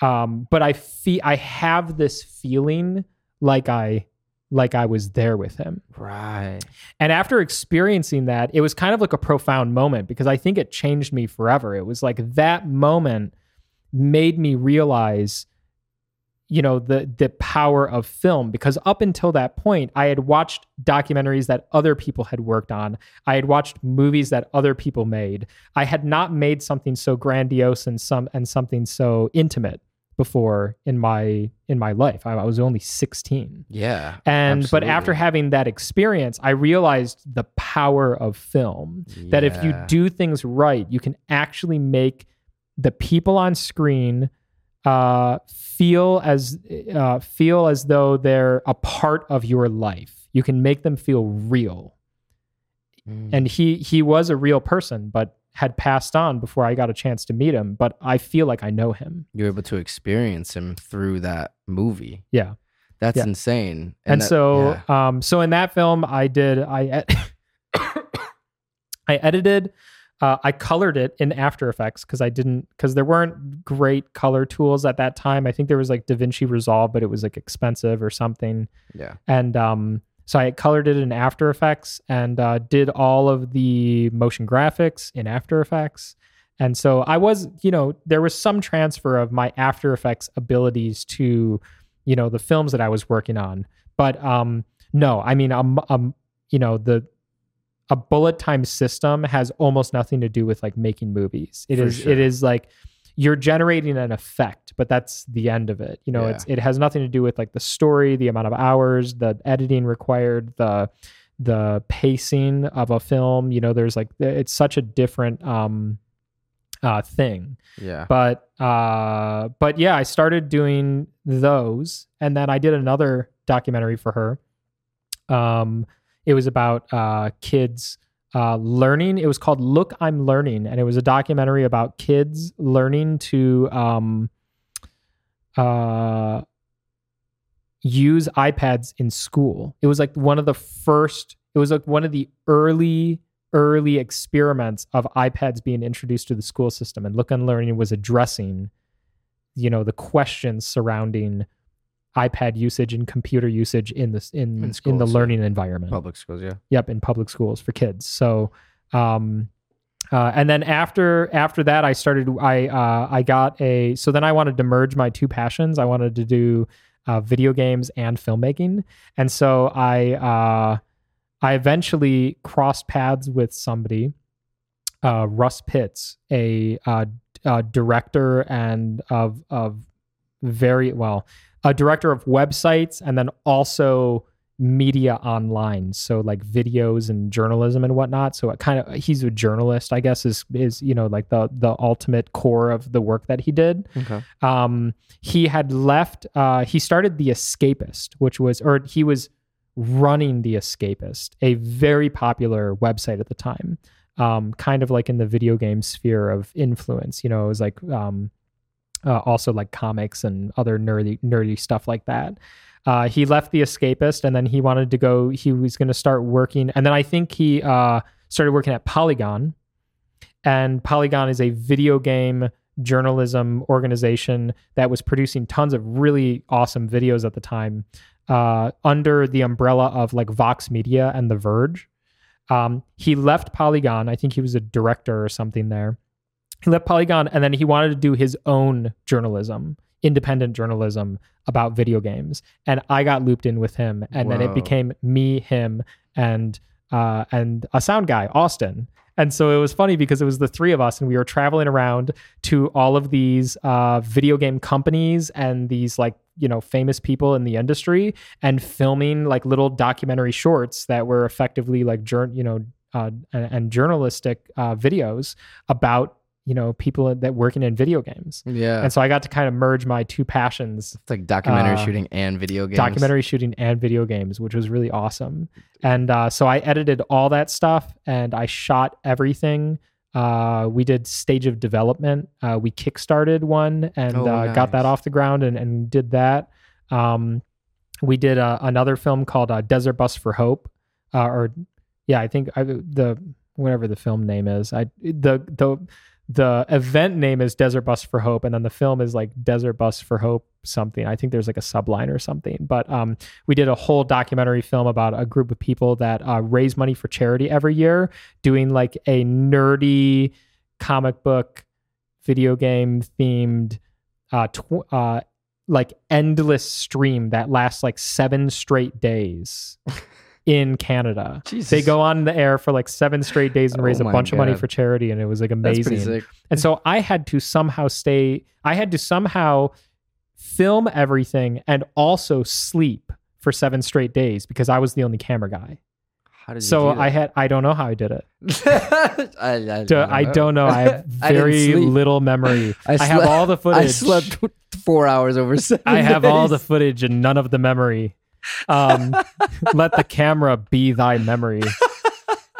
um, but I feel I have this feeling like I like I was there with him. Right. And after experiencing that, it was kind of like a profound moment because I think it changed me forever. It was like that moment made me realize you know the the power of film because up until that point I had watched documentaries that other people had worked on. I had watched movies that other people made. I had not made something so grandiose and some and something so intimate before in my in my life. I, I was only 16. Yeah. And absolutely. but after having that experience, I realized the power of film. That if you do things right, you can actually make the people on screen uh, feel as uh, feel as though they're a part of your life. You can make them feel real. Mm. And he he was a real person, but had passed on before I got a chance to meet him. But I feel like I know him. you're able to experience him through that movie. Yeah. That's Yeah. insane. And, that- so, yeah. um, so in that film, I did I I edited, uh, I colored it in After Effects because I didn't because there weren't great color tools at that time. I think there was like DaVinci Resolve, but it was like expensive or something. yeah. And um, so I colored it in After Effects and uh, did all of the motion graphics in After Effects. And so I was, you know, there was some transfer of my After Effects abilities to, you know, the films that I was working on. But um, no, I mean, um, um, you know, the a bullet time system has almost nothing to do with like making movies. It For is, sure. it is like you're generating an effect, but that's the end of it. You know, Yeah. it's it has nothing to do with like the story, the amount of hours, the editing required, the the pacing of a film. You know, there's like it's such a different um uh thing. Yeah. But uh but yeah, I started doing those and then I did another documentary for her. Um it was about uh kids uh learning. It was called Look I'm Learning and it was a documentary about kids learning to um uh use iPads in school. It was like one of the first it was like one of the early early experiments of iPads being introduced to the school system and Look and Learning was addressing you know the questions surrounding iPad usage and computer usage in this in In in, the schools, yeah. learning environment. Public schools, yeah. Yep, in public schools for kids. So, um, uh, and then after after that, I started. I uh, I got a. So then I wanted to merge my two passions. I wanted to do uh, video games and filmmaking, and so I uh, I eventually crossed paths with somebody, uh, Russ Pitts, a uh, uh, director and of of very well, a director of websites, and then also media online. So like videos and journalism and whatnot. So it kind of he's a journalist i guess is is you know like the the ultimate core of the work that he did. Okay. um he had left uh he started the escapist which was or he was running the escapist a very popular website at the time. Um kind of like in the video game sphere of influence you know it was like um uh, also like comics and other nerdy nerdy stuff like that. Uh, he left the escapist and then he wanted to go he was going to start working and then i think he uh, started working at polygon. And polygon is a video game journalism organization that was producing tons of really awesome videos at the time uh, under the umbrella of like vox media and the verge. Um, he left polygon i think he was a director or something there he left polygon and then he wanted to do his own journalism independent journalism about video games. And i got looped in with him and then it became me him and uh and a sound guy austin. And so it was funny because it was the three of us and we were traveling around to all of these uh video game companies and these like you know famous people in the industry and filming like little documentary shorts that were effectively like you know uh, and, and journalistic uh, videos about you know people that working in video games Yeah. and so I got to kind of merge my two passions, it's like documentary uh, shooting and video games. documentary shooting and video games, which was really awesome. And uh, so I edited all that stuff and I shot everything. Uh, we did stage of development. Uh, we kickstarted one and Oh, uh, got that off the ground and, and did that. Um, we did uh, another film called uh, Desert Bus for Hope, uh, or yeah, I think I, the whatever the film name is. I the the the event name is Desert Bus for Hope, and then the film is like Desert Bus for Hope something. I think there's like a subline or something. But um, we did a whole documentary film about a group of people that uh, raise money for charity every year, doing like a nerdy comic book, video game themed, uh, tw- uh, like endless stream that lasts like seven straight days. in Canada. Jesus. They go on the air for like seven straight days and oh raise oh a bunch God. of money for charity, and it was like amazing. And so I had to somehow stay. I had to somehow film everything and also sleep for seven straight days because I was the only camera guy. How did so I had I don't know how I did it. I, I, don't I, don't know. I have very little memory. I, slept, I, have all the footage. I slept four hours over seven. I have days. all the footage and none of the memory. Um, let the camera be thy memory.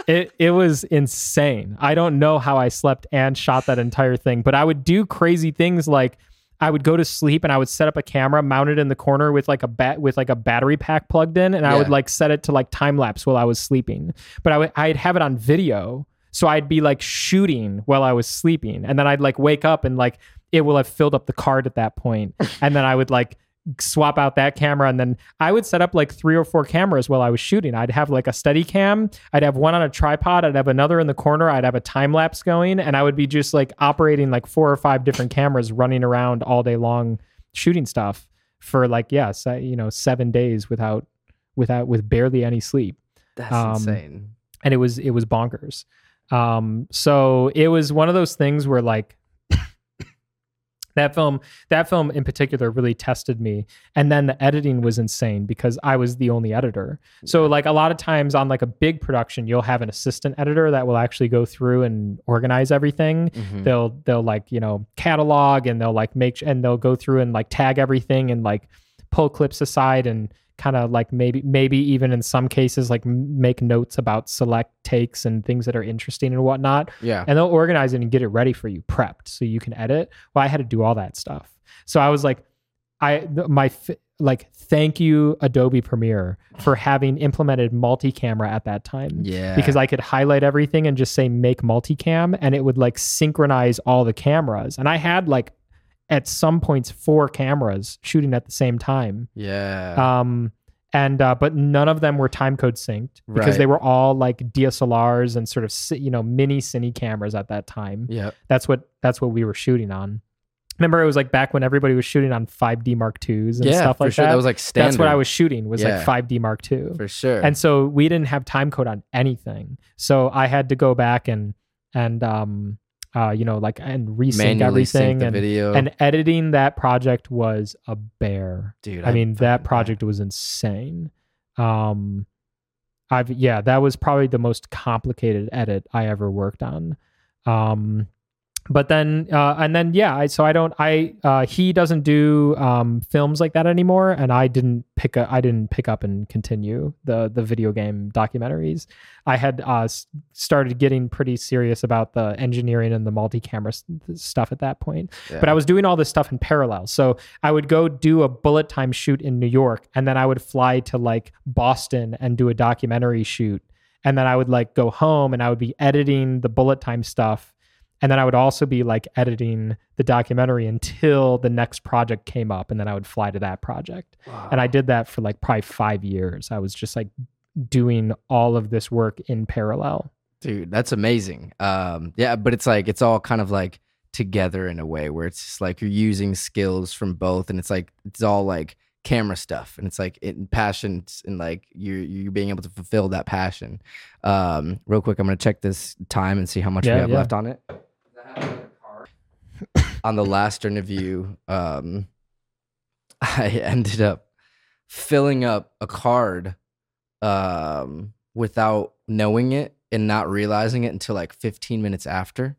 It it was insane. I don't know how I slept and shot that entire thing, but I would do crazy things like I would go to sleep and I would set up a camera mounted in the corner with like a bat with like a battery pack plugged in, and I would like set it to like time lapse while I was sleeping. But I would I'd have it on video, so I'd be like shooting while I was sleeping, and then I'd like wake up and like it will have filled up the card at that point, and then I would like swap out that camera and then I would set up like three or four cameras while I was shooting. I'd have like a steady cam, I'd have one on a tripod, I'd have another in the corner, I'd have a time lapse going and I would be just like operating like four or five different cameras running around all day long shooting stuff for like yes, uh, you know, 7 days without without with barely any sleep. That's um, insane. And it was it was bonkers. Um so it was one of those things where like that film that film in particular really tested me. And then the editing was insane because i was the only editor. So like a lot of times on like a big production you'll have an assistant editor that will actually go through and organize everything. Mm-hmm. they'll they'll like you know catalog and they'll like make and they'll go through and like tag everything and like pull clips aside and kind of like maybe maybe even in some cases like make notes about select takes and things that are interesting and whatnot. Yeah. And they'll organize it and get it ready for you, prepped so you can edit. Well, I had to do all that stuff. So I was like, I my like thank you Adobe Premiere for having implemented multi-camera at that time. Yeah. Because I could highlight everything and just say make multicam and it would like synchronize all the cameras. And I had like at some points four cameras shooting at the same time. Yeah. Um and uh, but none of them were time code synced because right. they were all like DSLRs and sort of you know mini cine cameras at that time. Yeah. That's what that's what we were shooting on. Remember, it was like back when everybody was shooting on 5D Mark IIs and yeah, stuff like sure. that. That was like standard. That's what I was shooting was yeah. like 5D Mark II. For sure. And so we didn't have time code on anything. So I had to go back and and um uh, you know, like and resync Manually everything and, video. and editing that project was a bear. Dude, I, I mean, that project was insane. Um, I've yeah, that was probably the most complicated edit I ever worked on. Um, but then uh, and then yeah I, so i don't i uh, he doesn't do um, films like that anymore and i didn't pick up i didn't pick up and continue the the video game documentaries. I had uh, started getting pretty serious about the engineering and the multi-camera stuff at that point. Yeah. but i was doing all this stuff in parallel. So i would go do a bullet time shoot in new york and then i would fly to like boston and do a documentary shoot. And then i would like go home and i would be editing the bullet time stuff and then I would also be like editing the documentary until the next project came up. And then I would fly to that project. Wow. And I did that for like probably five years. I was just like doing all of this work in parallel. Dude, that's amazing. Um, yeah, but it's like, it's all kind of like together in a way where it's just like you're using skills from both. And it's like, it's all like, camera stuff and it's like it passion and like you're you're being able to fulfill that passion um real quick i'm gonna check this time and see how much yeah, we have yeah. left on it on the last interview, um, I ended up filling up a card um, without knowing it and not realizing it until like 15 minutes after.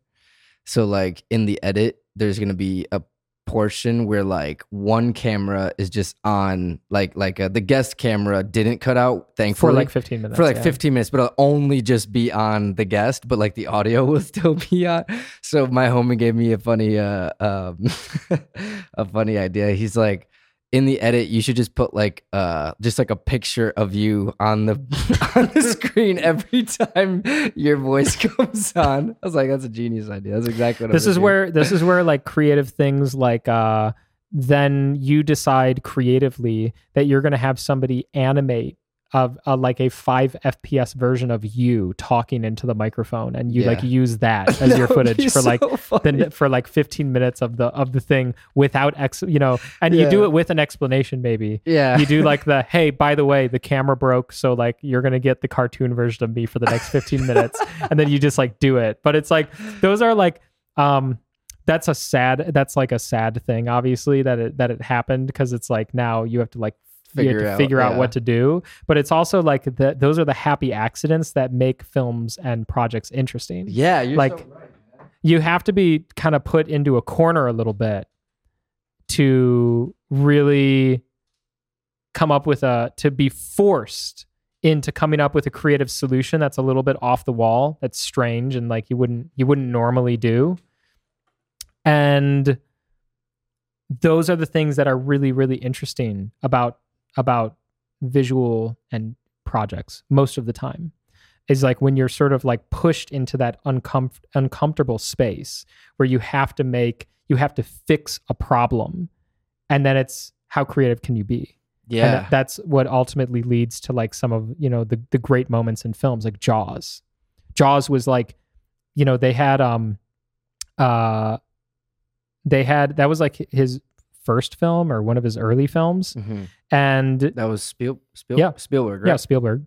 So, like in the edit, there's gonna be a portion where like one camera is just on like like uh, the guest camera didn't cut out thankfully. For like 15 minutes for like yeah. 15 minutes but it'll only just be on the guest but like the audio will still be on. So my homie gave me a funny uh um a funny idea. He's like in the edit, you should just put like uh just like a picture of you on the on the screen every time your voice comes on. I was like, that's a genius idea. That's exactly what this is where this is where like creative things like uh then you decide creatively that you're going to have somebody animate of a, like a 5 fps version of you talking into the microphone and you Yeah. like use that as That your footage for like so funny. the, for like 15 minutes of the of the thing without ex you know and you do it with an explanation maybe yeah. you do like the hey by the way the camera broke so like you're gonna get the cartoon version of me for the next 15 minutes and then you just like do it but it's like those are like um that's a sad that's like a sad thing obviously that it that it happened because it's like now you have to like you Figure have to out, figure out yeah. what to do but it's also like the, those are the happy accidents that make films and projects interesting yeah, you're like- so right. you have to be kind of put into a corner a little bit to really come up with a to be forced into coming up with a creative solution that's a little bit off the wall that's strange and like you wouldn't you wouldn't normally do and those are the things that are really really interesting about about visual and projects most of the time is like when you're sort of like pushed into that uncom- uncomfortable space where you have to make you have to fix a problem and then it's how creative can you be and Yeah. that- that's what ultimately leads to like some of you know the the great moments in films like jaws jaws was like you know they had um uh they had that was like his first film or one of his early films Mhm. and That was Spiel, Spiel, Yeah. Spielberg, right? yeah, Spielberg.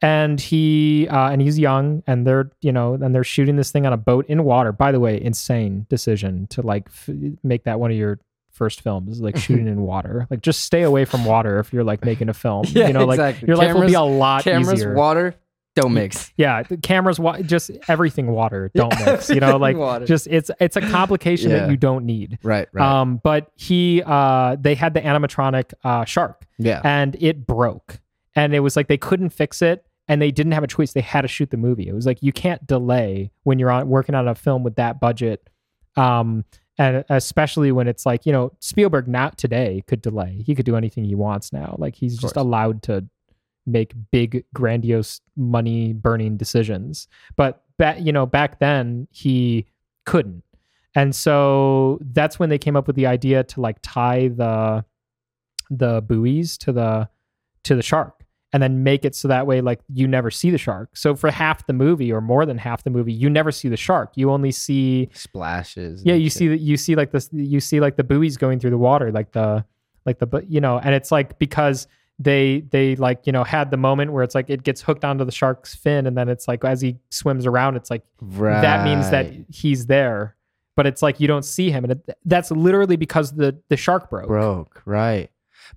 And he uh, and he's young, and they're you know, and they're shooting this thing on a boat in water. By the way, insane decision to like f- make that one of your first films, like shooting in water. Like just stay away from water if you're like making a film. Yeah, you know, like exactly. your life will be a Cameras- lot Cameras, easier. water, don't mix. yeah, the cameras, wa- just everything water. Don't Yeah, mix. You know, everything like water. just it's it's a complication Yeah. that you don't need. Right, right. Um, but he uh, they had the animatronic uh, shark yeah. and it broke and it was like they couldn't fix it and they didn't have a choice they had to shoot the movie it was like you can't delay when you're on working on a film with that budget um and especially when it's like you know spielberg not today could delay he could do anything he wants now like he's just course. allowed to make big grandiose money burning decisions but back you know back then he couldn't and so that's when they came up with the idea to like tie the the buoys to the to the shark and then make it so that way like you never see the shark so for half the movie or more than half the movie you never see the shark you only see Splashes. yeah you shit. see that you see like this you see like the buoys going through the water like the like the you know and it's like because they they like you know had the moment where it's like it gets hooked onto the shark's fin and then it's like as he swims around it's like Right. that means that he's there but it's like you don't see him and it, that's literally because the the shark broke broke. Right.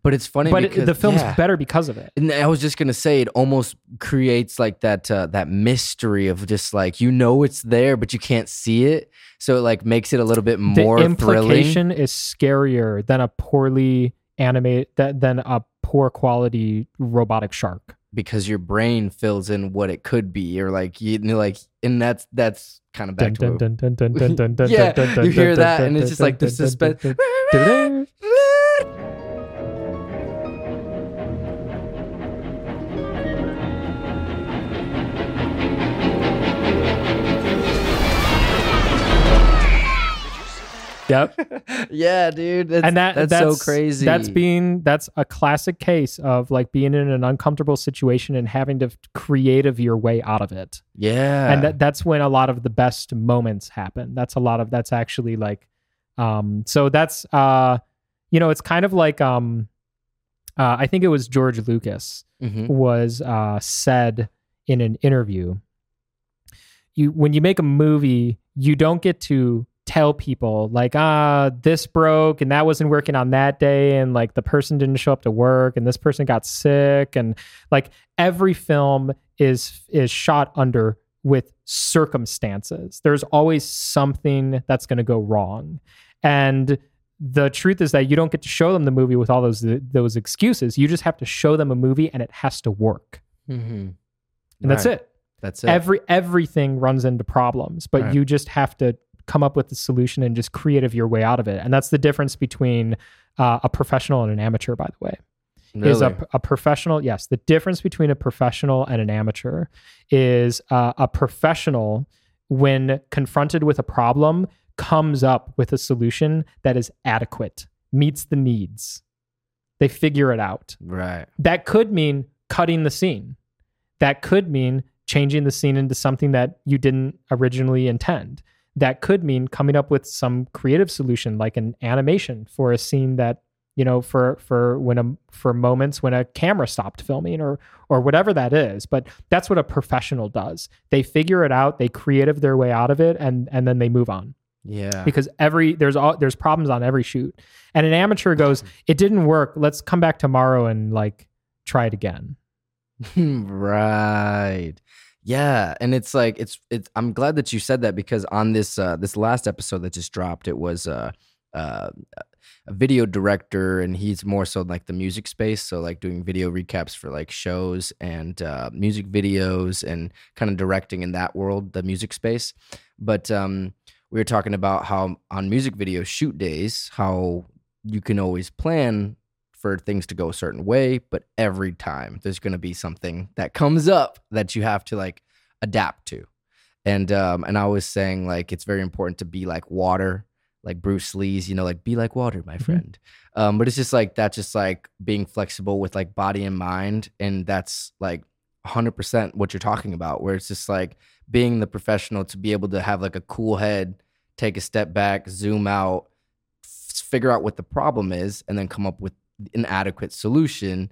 But it's funny but it- because the film's yeah. better because of it And I was just gonna say, it almost creates like that uh, that mystery of just like you know it's there, but you can't see it. So it like makes it a little bit more the thrilling. implication is scarier than a poorly animated than a poor quality robotic shark because your brain fills in what it could be, or like you know, like, and that's that's kind of back Dun, to dun, dun, dun, dun, dun, dun, Yeah, you hear that, and it's just like the suspense. Yep. yeah, dude, that's, and that that's, that's so crazy. That's being that's a classic case of like being in an uncomfortable situation and having to creative your way out of it. yeah, and that, that's when a lot of the best moments happen that's a lot of that's actually like um so that's uh you know it's kind of like um uh, i think it was george lucas Mhm. was uh said in an interview you when you make a movie you don't get to tell people like ah this broke and that wasn't working on that day and like the person didn't show up to work and this person got sick. And like every film is is shot under with circumstances. There's always something that's going to go wrong. And the truth is that you don't get to show them the movie with all those those excuses. You just have to show them a movie and it has to work. Mhm. and that's it. That's it. every everything runs into problems but Right. you just have to come up with the solution and just creative your way out of it. And that's the difference between uh, a professional and an amateur, by the way. Really? Is a, a professional, yes, the difference between a professional and an amateur is uh, a professional, when confronted with a problem, comes up with a solution that is adequate, meets the needs. They figure it out. right. That could mean cutting the scene. That could mean changing the scene into something that you didn't originally intend. That could mean coming up with some creative solution like an animation for a scene that, you know, for for when a for moments when a camera stopped filming or or whatever that is. But that's what a professional does. They figure it out, they creative their way out of it and and then they move on Yeah. because every there's all there's problems on every shoot. And an amateur goes, "It didn't work. Let's come back tomorrow and like try it again." right. Yeah, and it's like it's it's. I'm glad that you said that because on this uh this last episode that just dropped, it was uh uh a video director and he's more so like the music space so like doing video recaps for like shows and uh, music videos and kind of directing in that world the music space but um we were talking about how on music video shoot days how you can always plan for things to go a certain way, but every time there's going to be something that comes up that you have to like adapt to. And um and I was saying like it's very important to be like water, like Bruce Lee's, you know, like be like water, my friend. Um but it's just like that's just like being flexible with like body and mind and that's like 100% what you're talking about where it's just like being the professional to be able to have like a cool head, take a step back, zoom out, figure out what the problem is and then come up with an adequate solution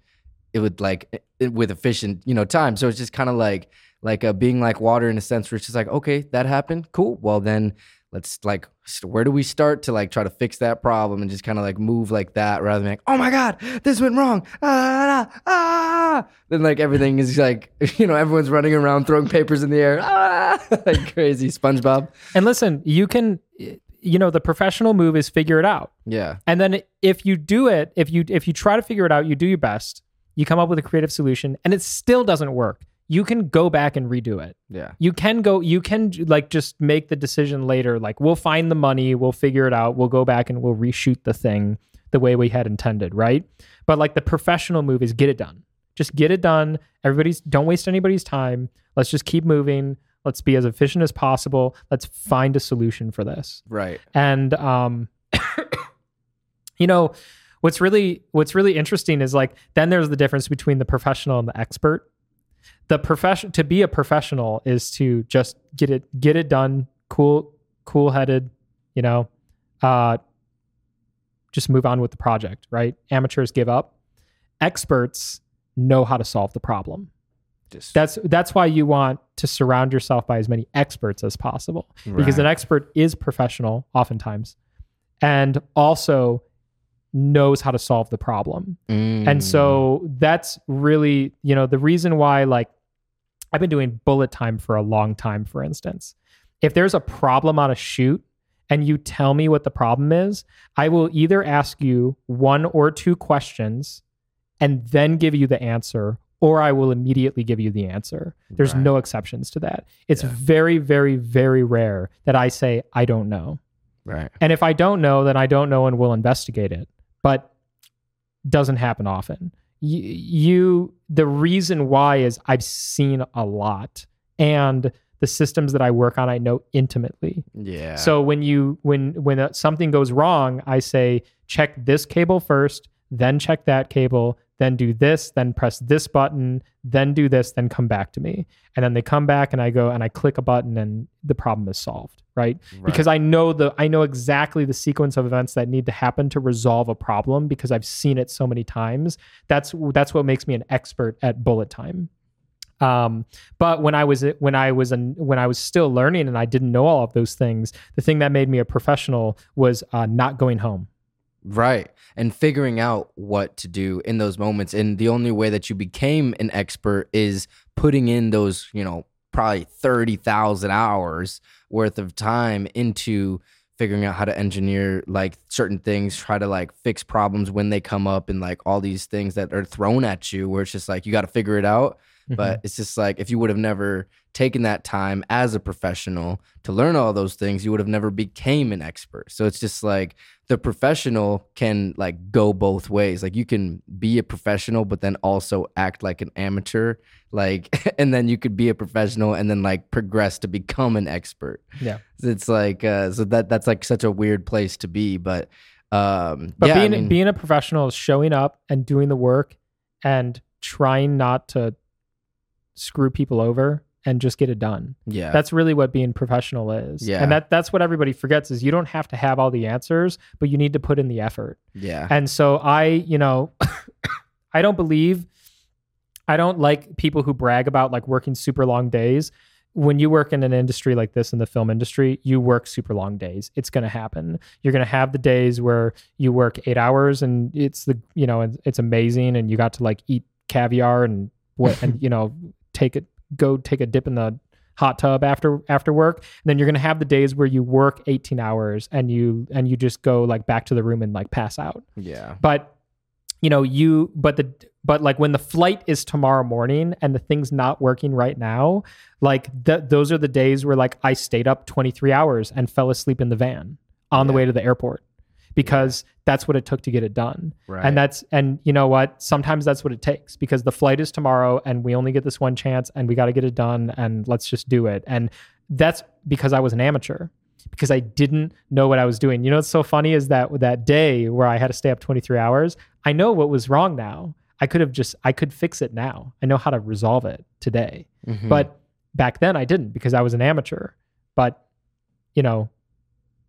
it would like it, with efficient you know time. So it's just kind of like like uh, being like water in a sense where it's just like okay that happened cool. Well then let's like where do we start to like try to fix that problem and just kind of like move like that rather than like oh my god this went wrong. Ah, ah, ah. then like everything is like you know everyone's running around throwing papers in the air. Ah, like crazy. Spongebob. And listen, you can you know, the professional move is figure it out. yeah And then if you do it, if you if you try to figure it out, you do your best, you come up with a creative solution and it still doesn't work. You can go back and redo it. yeah You can go you can like just make the decision later like we'll find the money, we'll figure it out, we'll go back and we'll reshoot the thing the way we had intended, right? But like the professional move is get it done. Just get it done. Everybody's don't waste anybody's time. Let's just keep moving. Let's be as efficient as possible. Let's find a solution for this. right And um you know, what's really what's really interesting is like then there's the difference between the professional and the expert. The profession to be a professional is to just get it get it done, cool cool headed, you know, uh just move on with the project, right? Amateurs give up. Experts know how to solve the problem. Just That's that's why you want to surround yourself by as many experts as possible because an expert is professional oftentimes and also knows how to solve the problem. And Mm. so that's really, you know, the reason why like I've been doing bullet time for a long time for instance. If there's a problem on a shoot and you tell me what the problem is, I will either ask you one or two questions and then give you the answer or I will immediately give you the answer. There's Right. no exceptions to that. It's Yeah. very very very rare that I say I don't know. right And if I don't know, then I don't know and we'll investigate it. But doesn't happen often. You, you the reason why is I've seen a lot and the systems that I work on I know intimately. yeah So when you when when something goes wrong, I say check this cable first, then check that cable, then do this, then press this button, then do this, then come back to me. And then they come back and I go and I click a button and the problem is solved, right? Because I know the I know exactly the sequence of events that need to happen to resolve a problem because I've seen it so many times. That's that's what makes me an expert at bullet time. Um, but when I was when I was an, when I was still learning and I didn't know all of those things, the thing that made me a professional was uh, not going home. Right. And figuring out what to do in those moments. And the only way that you became an expert is putting in those, you know, probably 30,000 hours worth of time into figuring out how to engineer like certain things, try to like fix problems when they come up and like all these things that are thrown at you where it's just like you got to figure it out. But it's just like if you would have never taken that time as a professional to learn all those things, you would have never became an expert. So it's just like the professional can like go both ways. Like you can be a professional, but then also act like an amateur. Like, and then you could be a professional and then like progress to become an expert. Yeah. It's like, uh, so that that's like such a weird place to be. But, um, but yeah, being I mean, being a professional is showing up and doing the work and trying not to screw people over and just get it done. yeah, That's really what being professional is. Yeah. And that that's what everybody forgets is you don't have to have all the answers, but you need to put in the effort. yeah, And so I, you know, I don't believe I don't like people who brag about like working super long days. When you work in an industry like this in the film industry, you work super long days. It's going to happen. You're going to have the days where you work 8 hours and it's the, you know, it's- it's amazing and you got to like eat caviar and what and you know, take it go take a dip in the hot tub after after work. And then you're going to have the days where you work 18 hours and you and you just go like back to the room and like pass out. Yeah, but you know you but the but like when the flight is tomorrow morning and the thing's not working right now like th- those are the days where like i stayed up 23 hours and fell asleep in the van on the way to the airport because that's what it took to get it done. Right. and that's and you know what? Sometimes that's what it takes because the flight is tomorrow and we only get this one chance and we got to get it done and let's just do it. And that's because i was an amateur because i didn't know what i was doing. You know what's so funny is that that day where i had to stay up 23 hours i know what was wrong now. I could have just i could fix it now. I know how to resolve it today. Mhm. but back then I didn't because I was an amateur. But, you know,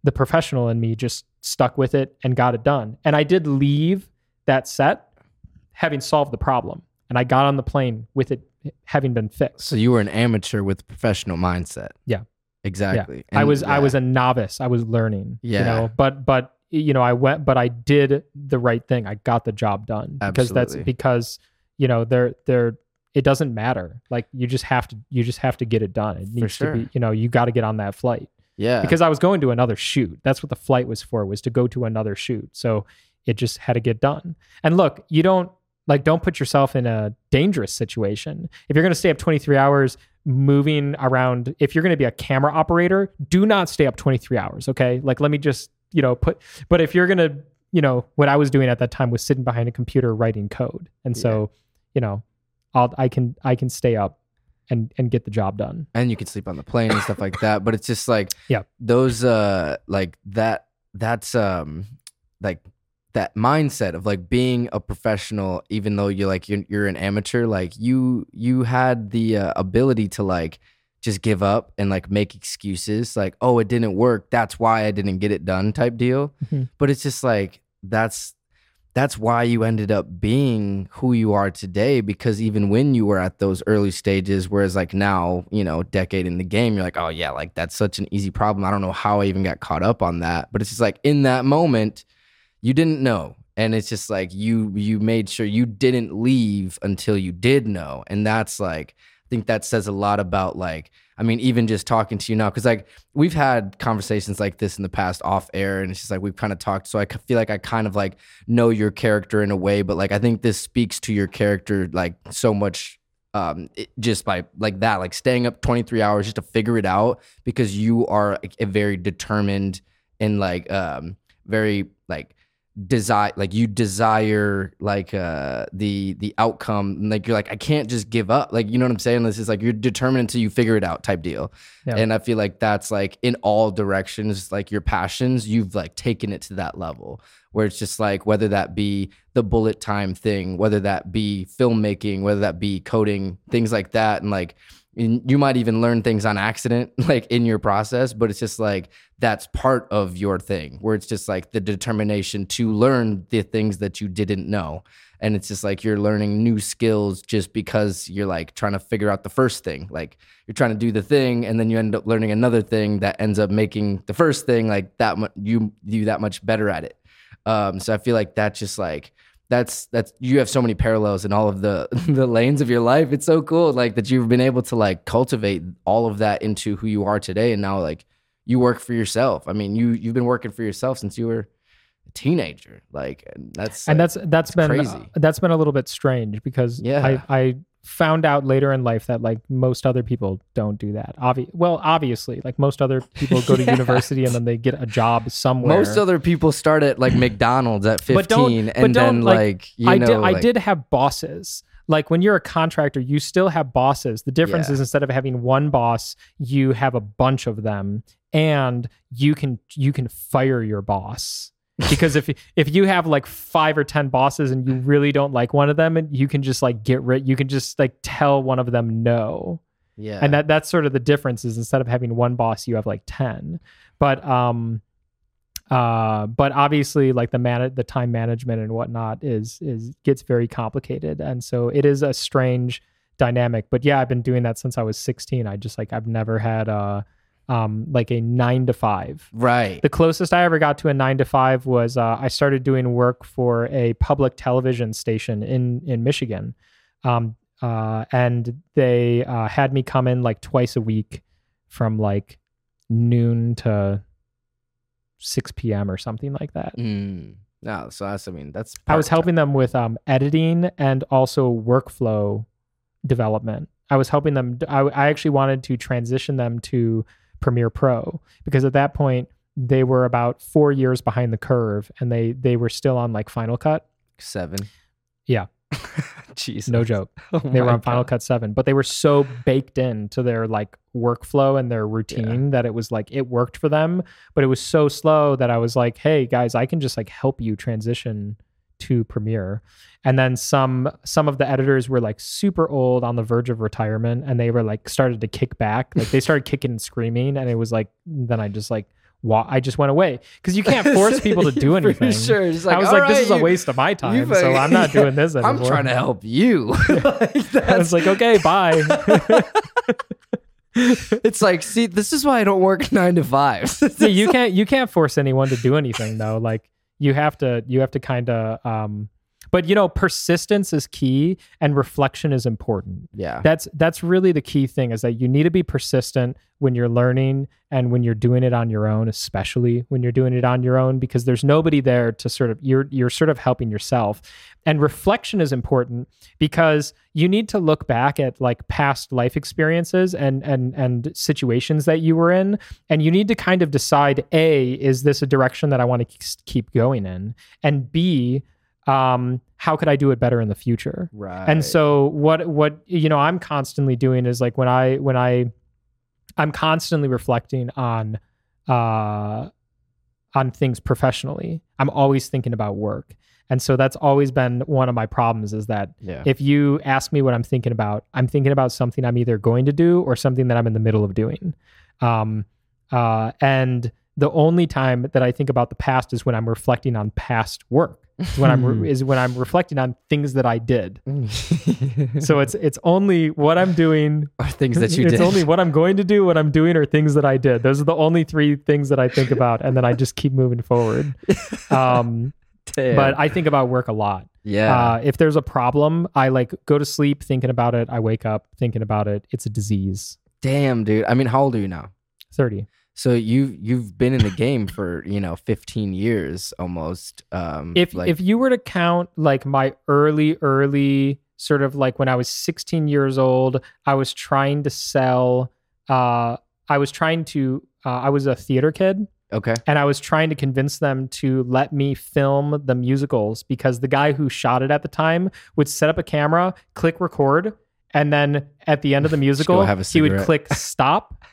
the professional in me just stuck with it and got it done. And I did leave that set having solved the problem. And I got on the plane with it having been fixed. so you were an amateur with a professional mindset. Yeah. exactly. I And was I was a novice. I was learning. You Yeah. know, but but you know, I went but I did the right thing. I got the job done. Because that's because, you know, they're they're it doesn't matter. Like you just have to you just have to get it done. It needs sure. to be, you know, you got to get on that flight. Yeah because I was going to another shoot. That's what the flight was for, was to go to another shoot. So it just had to get done. And look, you don't like don't put yourself in a dangerous situation. If you're going to stay up 23 hours moving around, if you're going to be a camera operator, do not stay up 23 hours, okay? Like let me just, you know, put but if you're going to, you know, what I was doing at that time was sitting behind a computer writing code. And so, you know, I'll I can I can stay up and and get the job done. and you can sleep on the plane and stuff like that. But it's just like Yeah. those uh like that that's um like that mindset of like being a professional even though you're like you're, you're an amateur like you you had the uh, ability to like just give up and like make excuses like oh it didn't work that's why i didn't get it done type deal Mhm. but it's just like that's that's why you ended up being who you are today because even when you were at those early stages whereas like now you know decade in the game you're like oh yeah like that's such an easy problem. I don't know how i even got caught up on that but it's just like in that moment you didn't know and it's just like you you made sure you didn't leave until you did know and that's like think that says a lot about like i mean even just talking to you now because like we've had conversations like this in the past off air and it's just like we've kind of talked so I feel like i kind of like know your character in a way but like i think this speaks to your character like so much um it, just by like that like staying up 23 hours just to figure it out because you are like, a very determined and like um very like desire like you desire like uh the the outcome and, like you're like i can't just give up. Like you know what i'm saying? This is like you're determined until you figure it out type deal. Yeah. and i feel like that's like in all directions like your passions you've like taken it to that level where it's just like whether that be the bullet time thing whether that be filmmaking whether that be coding things like that and like and you might even learn things on accident like in your process but it's just like that's part of your thing where it's just like the determination to learn the things that you didn't know. And it's just like you're learning new skills just because you're like trying to figure out the first thing. Like you're trying to do the thing and then you end up learning another thing that ends up making the first thing like that much you you that much better at it. Um so i feel like that's just like that's that's you have so many parallels in all of the the lanes of your life it's so cool like that you've been able to like cultivate all of that into who you are today and now like you work for yourself i mean you you've been working for yourself since you were a teenager like and that's and like, that's that's been uh, crazy. that's been a little bit strange because Yeah. I I found out later in life that like most other people don't do that. Obvi- well, obviously, like most other people go to yeah. university and then they get a job somewhere. Most other people start at like McDonald's at 15 but and then like, like I know, did like, I did have bosses. Like when you're a contractor, you still have bosses. The difference yeah. is instead of having one boss, you have a bunch of them and you can you can fire your boss because if if you have like five or ten bosses and you really don't like one of them and you can just like get rid you can just like tell one of them no. Yeah. And that that's sort of the difference is instead of having one boss you have like 10 but um uh but obviously like the man the time management and whatnot is is gets very complicated. And so it is a strange dynamic. But yeah i've been doing that since i was 16 i just like i've never had uh um, like a nine to five. Right. The closest I ever got to a nine to five was uh, I started doing work for a public television station in in Michigan, um, uh, and they uh, had me come in like twice a week from like noon to six p.m. or something like that. Mm. No, so that's I mean that's. I was helping them with um, editing and also workflow development. I was helping them. I, I actually wanted to transition them to Premiere Pro because at that point they were about four years behind the curve and they they were still on like Final Cut seven. Yeah. Jeez, no joke. Oh they were on Final Cut seven, but they were so baked into their like workflow and their routine yeah. that it was like it worked for them, but it was so slow that I was like, "Hey guys, I can just like help you transition to Premiere." and then some some of the editors were like super old on the verge of retirement and they were like started to kick back. Like they started kicking and screaming and it was like then i just like wa- i just went away. Because you can't force people to do anything. sure like, i was like right, this is a waste of my time so i'm not doing this anymore. i'm trying to help you. Like, i was like okay bye. It's like see this is why i don't work nine to five. See you can't you can't force anyone to do anything though. Like you have to you have to kind of um but you know, persistence is key and reflection is important. Yeah. That's that's really the key thing is that you need to be persistent when you're learning and when you're doing it on your own, especially when you're doing it on your own because there's nobody there to sort of you're you're sort of helping yourself. And reflection is important because you need to look back at like past life experiences and and and situations that you were in and you need to kind of decide A is this a direction that I want to keep going in and B um, how could I do it better in the future? Right. And so what what you know I'm constantly doing is like when I when I I'm constantly reflecting on uh on things professionally. I'm always thinking about work. And so that's always been one of my problems is that yeah. if you ask me what I'm thinking about, I'm thinking about something I'm either going to do or something that I'm in the middle of doing. Um, uh, and the only time that I think about the past is when I'm reflecting on past work is when I'm re- is when I'm reflecting on things that I did. so it's it's only what I'm doing or things that you it's did. It's only what I'm going to do, what I'm doing, or things that I did. Those are the only three things that I think about, and then I just keep moving forward. Um, but I think about work a lot. Yeah. Uh, if there's a problem, I like go to sleep thinking about it. I wake up thinking about it. It's a disease. Damn, dude. I mean, how old are you now? Thirty. So you you've been in the game for you know 15 years almost. Um, if like, if you were to count like my early early sort of like when I was 16 years old, I was trying to sell. Uh, I was trying to. Uh, I was a theater kid. Okay. And I was trying to convince them to let me film the musicals because the guy who shot it at the time would set up a camera, click record, and then at the end of the musical, he would click stop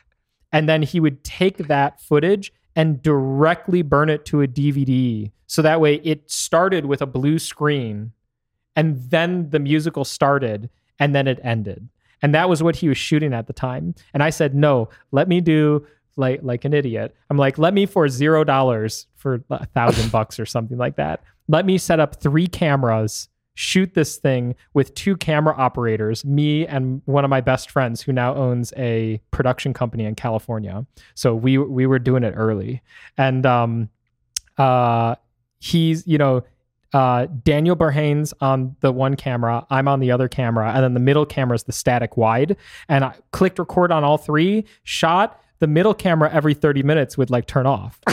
and then he would take that footage and directly burn it to a DVD. So that way it started with a blue screen and then the musical started and then it ended. And that was what he was shooting at the time. And I said, "No, let me do like like an idiot. I'm like, let me for zero dollars for a thousand bucks or something like that. Let me set up three cameras shoot this thing with two camera operators, me and one of my best friends who now owns a production company in California. So we we were doing it early. And um uh he's, you know, uh, Daniel Burhane's on the one camera, I'm on the other camera, and then the middle camera is the static wide. And I clicked record on all three, shot, the middle camera every 30 minutes would like turn off.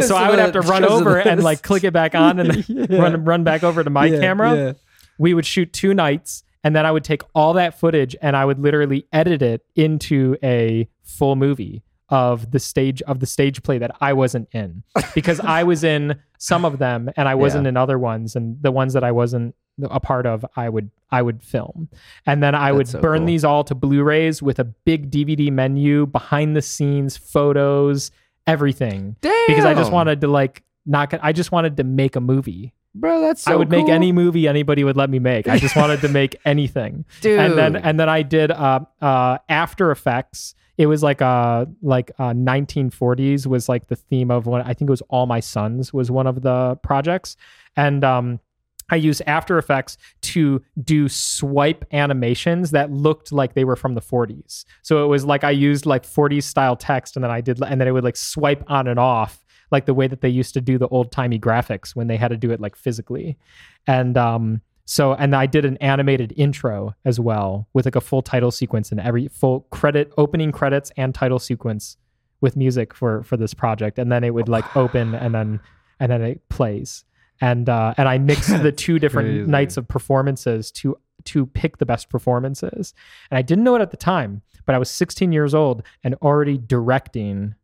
so I would have to run over and like click it back on and yeah. run run back over to my yeah, camera. Yeah. We would shoot two nights and then I would take all that footage and I would literally edit it into a full movie of the stage of the stage play that I wasn't in because I was in some of them and I wasn't in other ones and the ones that I wasn't a part of I would I would film and then I would so burn cool. these all to Blu-rays with a big DVD menu behind the scenes photos everything Damn. because I just wanted to like not get, I just wanted to make a movie bro. That's so I would make any movie anybody would let me make. I just wanted to make anything. dude. And then and then I did uh uh After Effects. It was like uh like uh 1940s was like the theme of one I think it was All My Sons was one of the projects. And um I used After Effects to do swipe animations that looked like they were from the 40s. So it was like I used like 40s style text and then I did and then it would like swipe on and off like the way that they used to do the old timey graphics when they had to do it like physically. And um so and I did an animated intro as well with like a full title sequence and every full credit opening credits and title sequence with music for for this project and then it would like open and then and then it plays and uh and I mixed the two different Crazy. nights of performances to to pick the best performances and I didn't know it at the time but I was 16 years old and already directing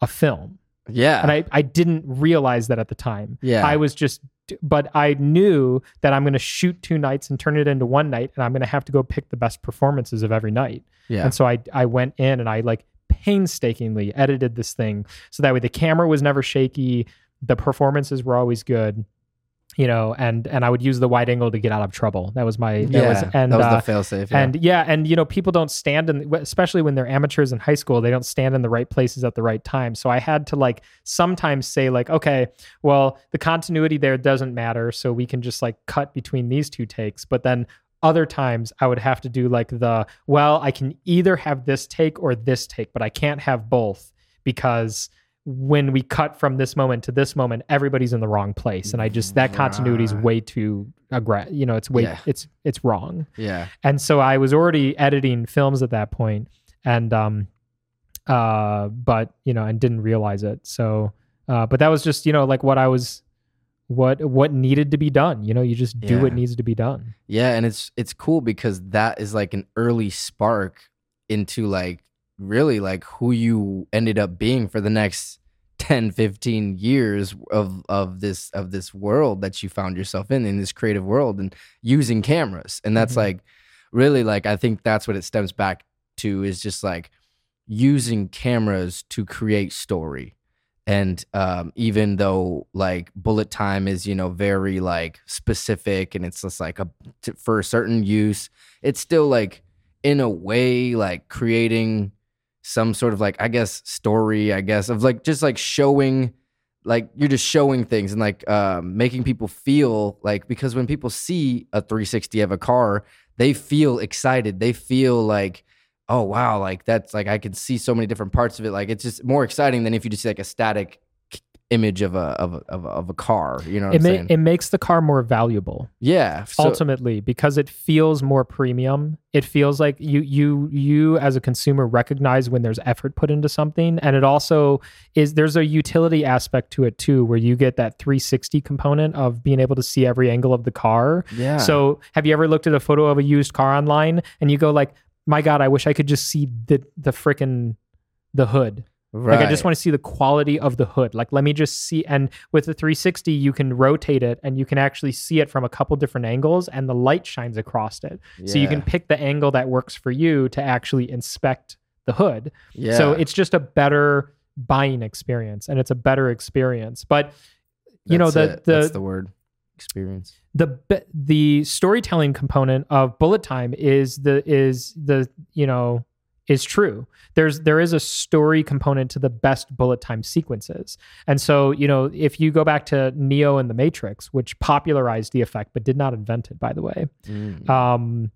a film yeah. and I, I didn't realize that at the time. Yeah. I was just, but I knew that I'm going to shoot two nights and turn it into one night, and I'm going to have to go pick the best performances of every night. yeah. And so I, I went in and I like painstakingly edited this thing so that way the camera was never shaky, the performances were always good, you know, and and I would use the wide angle to get out of trouble. That was my, that yeah. was, and that was uh, the fail safe. Yeah. and yeah, and you know, people don't stand in, especially when they're amateurs in high school, they don't stand in the right places at the right time. So I had to like sometimes say like, okay, well, the continuity there doesn't matter, so we can just like cut between these two takes. But then other times I would have to do like the, well, I can either have this take or this take, but I can't have both because when we cut from this moment to this moment, everybody's in the wrong place, and I just that continuity is way too aggra- You know, it's way Yeah. it's it's wrong yeah. and so I was already editing films at that point, and um, uh, but you know, and didn't realize it. So, uh, but that was just you know like what I was, what what needed to be done. You know, you just do what needs to be done. Yeah, and it's it's cool because that is like an early spark into like really like who you ended up being for the next 10 15 years of of this of this world that you found yourself in in this creative world and using cameras and that's Mhm. like really like i think that's what it stems back to is just like using cameras to create story and um, even though like bullet time is you know very like specific and it's just like a t- for a certain use it's still like in a way like creating some sort of like i guess story i guess of like just like showing like you're just showing things and like um, making people feel like because when people see a 360 of a car they feel excited. They feel like oh wow like that's like i can see so many different parts of it. Like it's just more exciting than if you just see like a static image of a of a, of a, of a car you know what It i'm ma- saying it makes the car more valuable yeah so, ultimately because it feels more premium. It feels like you you you as a consumer recognize when there's effort put into something, and it also is there's a utility aspect to it too, where you get that 360 component of being able to see every angle of the car. yeah So, have you ever looked at a photo of a used car online and you go like, "My God, I wish I could just see the the frickin' the hood." Right. Like I just want to see the quality of the hood. Like let me just see and with the 360 you can rotate it and you can actually see it from a couple different angles and the light shines across it. So you can pick the angle that works for you to actually inspect the hood. yeah So it's just a better buying experience and it's a better experience. But you know the it. the that's the word experience the the storytelling component of bullet time is the is the you know is true. There's there is a story component to the best bullet time sequences. And so you know if you go back to neo and the matrix which popularized the effect but did not invent it by the way Mm. um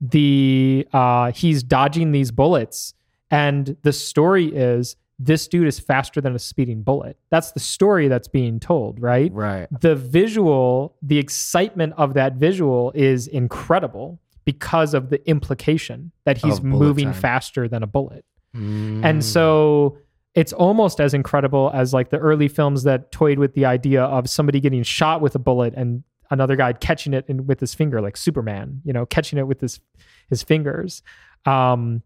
the uh he's dodging these bullets and the story is this dude is faster than a speeding bullet. That's the story that's being told right? Right. The visual, the excitement of that visual is incredible because of the implication that he's moving time. faster than a bullet. Mm. And so it's almost as incredible as like the early films that toyed with the idea of somebody getting shot with a bullet and another guy catching it in, with his finger, like Superman, you know, catching it with his his fingers. Um,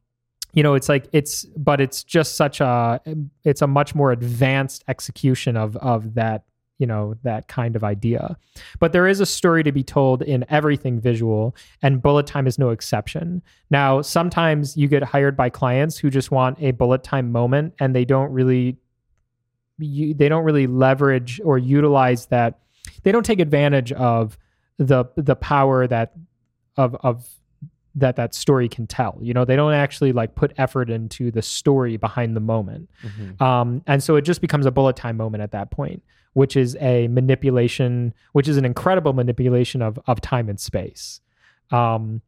you know, it's like it's, but it's just such a, it's a much more advanced execution of of that you know that kind of idea. But there is a story to be told in everything visual and bullet time is no exception. Now sometimes you get hired by clients who just want a bullet time moment and they don't really you, they don't really leverage or utilize that. They don't take advantage of the the power that of of that that story can tell. You know they don't actually like put effort into the story behind the moment. Mm-hmm. um, and so it just becomes a bullet time moment at that point which is a manipulation which is an incredible manipulation of of time and space um,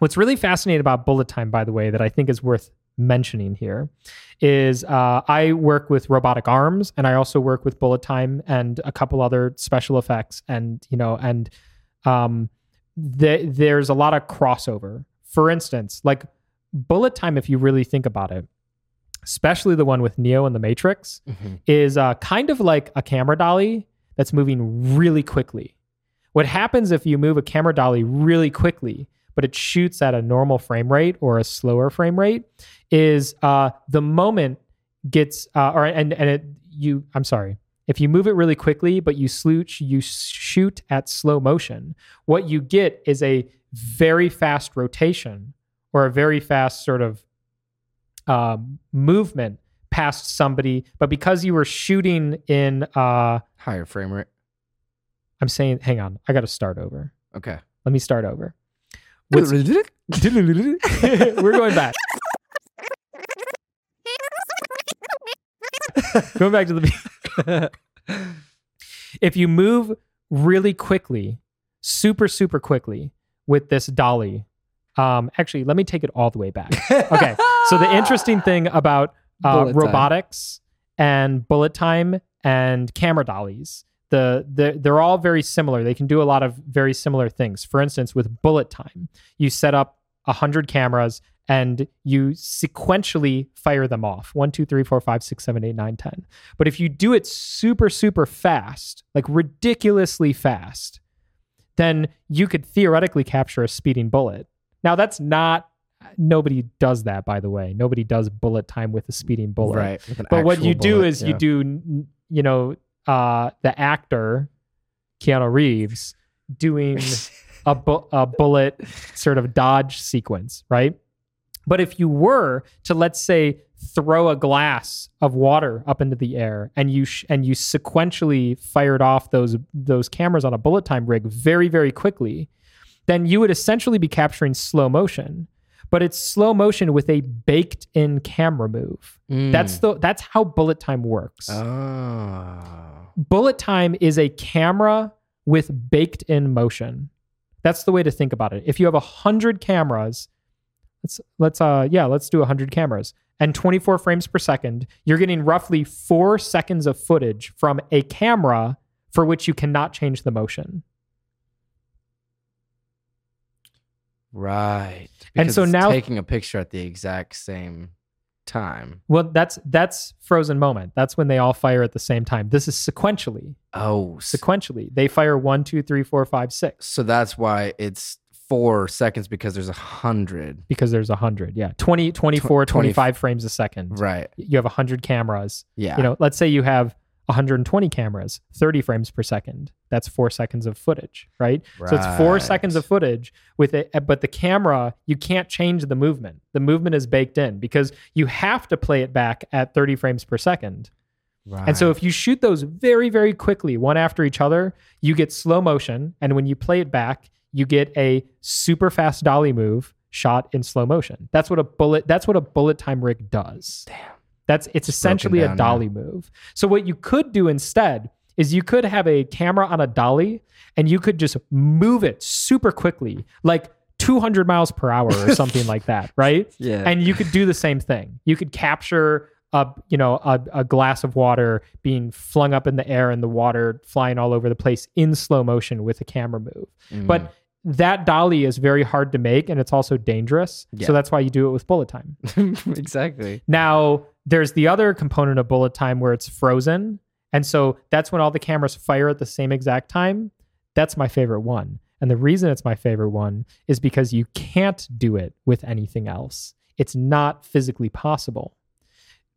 what's really fascinating about bullet time by the way that i think is worth mentioning here is uh, I work with robotic arms and I also work with bullet time and a couple other special effects and you know and um, the, there's a lot of crossover. For instance, like bullet time, if you really think about it, especially the one with Neo and the Matrix, mm-hmm. is uh, kind of like a camera dolly that's moving really quickly. What happens if you move a camera dolly really quickly but it shoots at a normal frame rate or a slower frame rate, is uh, the moment gets uh, or and and it you I'm sorry. If you move it really quickly, but you slooch, you shoot at slow motion, what you get is a very fast rotation or a very fast sort of um, movement past somebody. But because you were shooting in uh, higher frame rate, I'm saying, hang on, I got to start over. Okay, let me start over. We're going back. going back to the. if you move really quickly, super super quickly with this dolly, um, actually, let me take it all the way back. Okay, so the interesting thing about uh, robotics and bullet time and camera dollies the, the they're all very similar. They can do a lot of very similar things. For instance, with bullet time, you set up a hundred cameras and you sequentially fire them off one, two, three, four, five, six, seven, eight, nine, ten. But if you do it super, super fast, like ridiculously fast, then you could theoretically capture a speeding bullet. Now, that's not nobody does that by the way nobody does bullet time with a speeding bullet right but what you bullet, do is yeah. you do you know uh, the actor Keanu Reeves doing a, bu- a bullet sort of dodge sequence, right? But if you were to let's say throw a glass of water up into the air and you sh- and you sequentially fired off those those cameras on a bullet time rig very very quickly, then you would essentially be capturing slow motion but it's slow motion with a baked in camera move. Mm. That's the that's how bullet time works. Oh. Bullet time is a camera with baked in motion. That's the way to think about it. If you have a hundred cameras, let's let's uh yeah, let's do a hundred cameras and 24 frames per second, you're getting roughly four seconds of footage from a camera for which you cannot change the motion. Right. And so now taking a picture at the exact same time. Well, that's that's frozen moment. That's when they all fire at the same time. This is sequentially. Oh, sequentially. They fire one, two, three, four, five, six. So that's why it's four seconds because there's a hundred. Because there's a hundred. Yeah. 20, 24, 25 frames a second. Right. You have a hundred cameras. Yeah. You know, let's say you have 120 cameras, 30 frames per second. That's four seconds of footage, right? right? So it's four seconds of footage with it, eh, but the camera, you can't change the movement. The movement is baked in because you have to play it back at 30 frames per second. Right. And so if you shoot those very, very quickly, one after each other, you get slow motion. And when you play it back, you get a super fast dolly move shot in slow motion. That's what a bullet, that's what a bullet time rig does. Damn. That's it's essentially a dolly move. So what you could do instead is you could have a camera on a dolly and you could just move it super quickly, like 200 miles per hour or something like that, right? Yeah. And you could do the same thing. You could capture a you know a, a glass of water being flung up in the air and the water flying all over the place in slow motion with a camera move. Mm. But that dolly is very hard to make and it's also dangerous. Yeah. So that's why you do it with bullet time. exactly. Now, there's the other component of bullet time where it's frozen. And so that's when all the cameras fire at the same exact time. That's my favorite one. And the reason it's my favorite one is because you can't do it with anything else. It's not physically possible.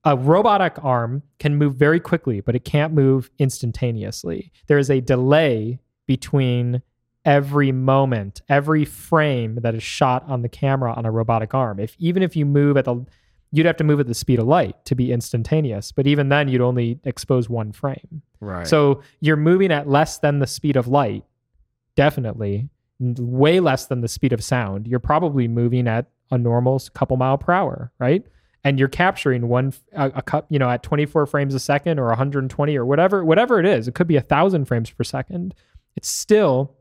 A robotic arm can move very quickly, but it can't move instantaneously. There is a delay between every moment, every frame that is shot on the camera on a robotic arm. If even if you move at the you'd have to move at the speed of light to be instantaneous, but even then you'd only expose one frame. Right. So you're moving at less than the speed of light, definitely, way less than the speed of sound. You're probably moving at a normal couple mile per hour, right? And you're capturing one a, a cup, you know, at 24 frames a second or 120 or whatever, whatever it is. It could be a thousand frames per second. It's still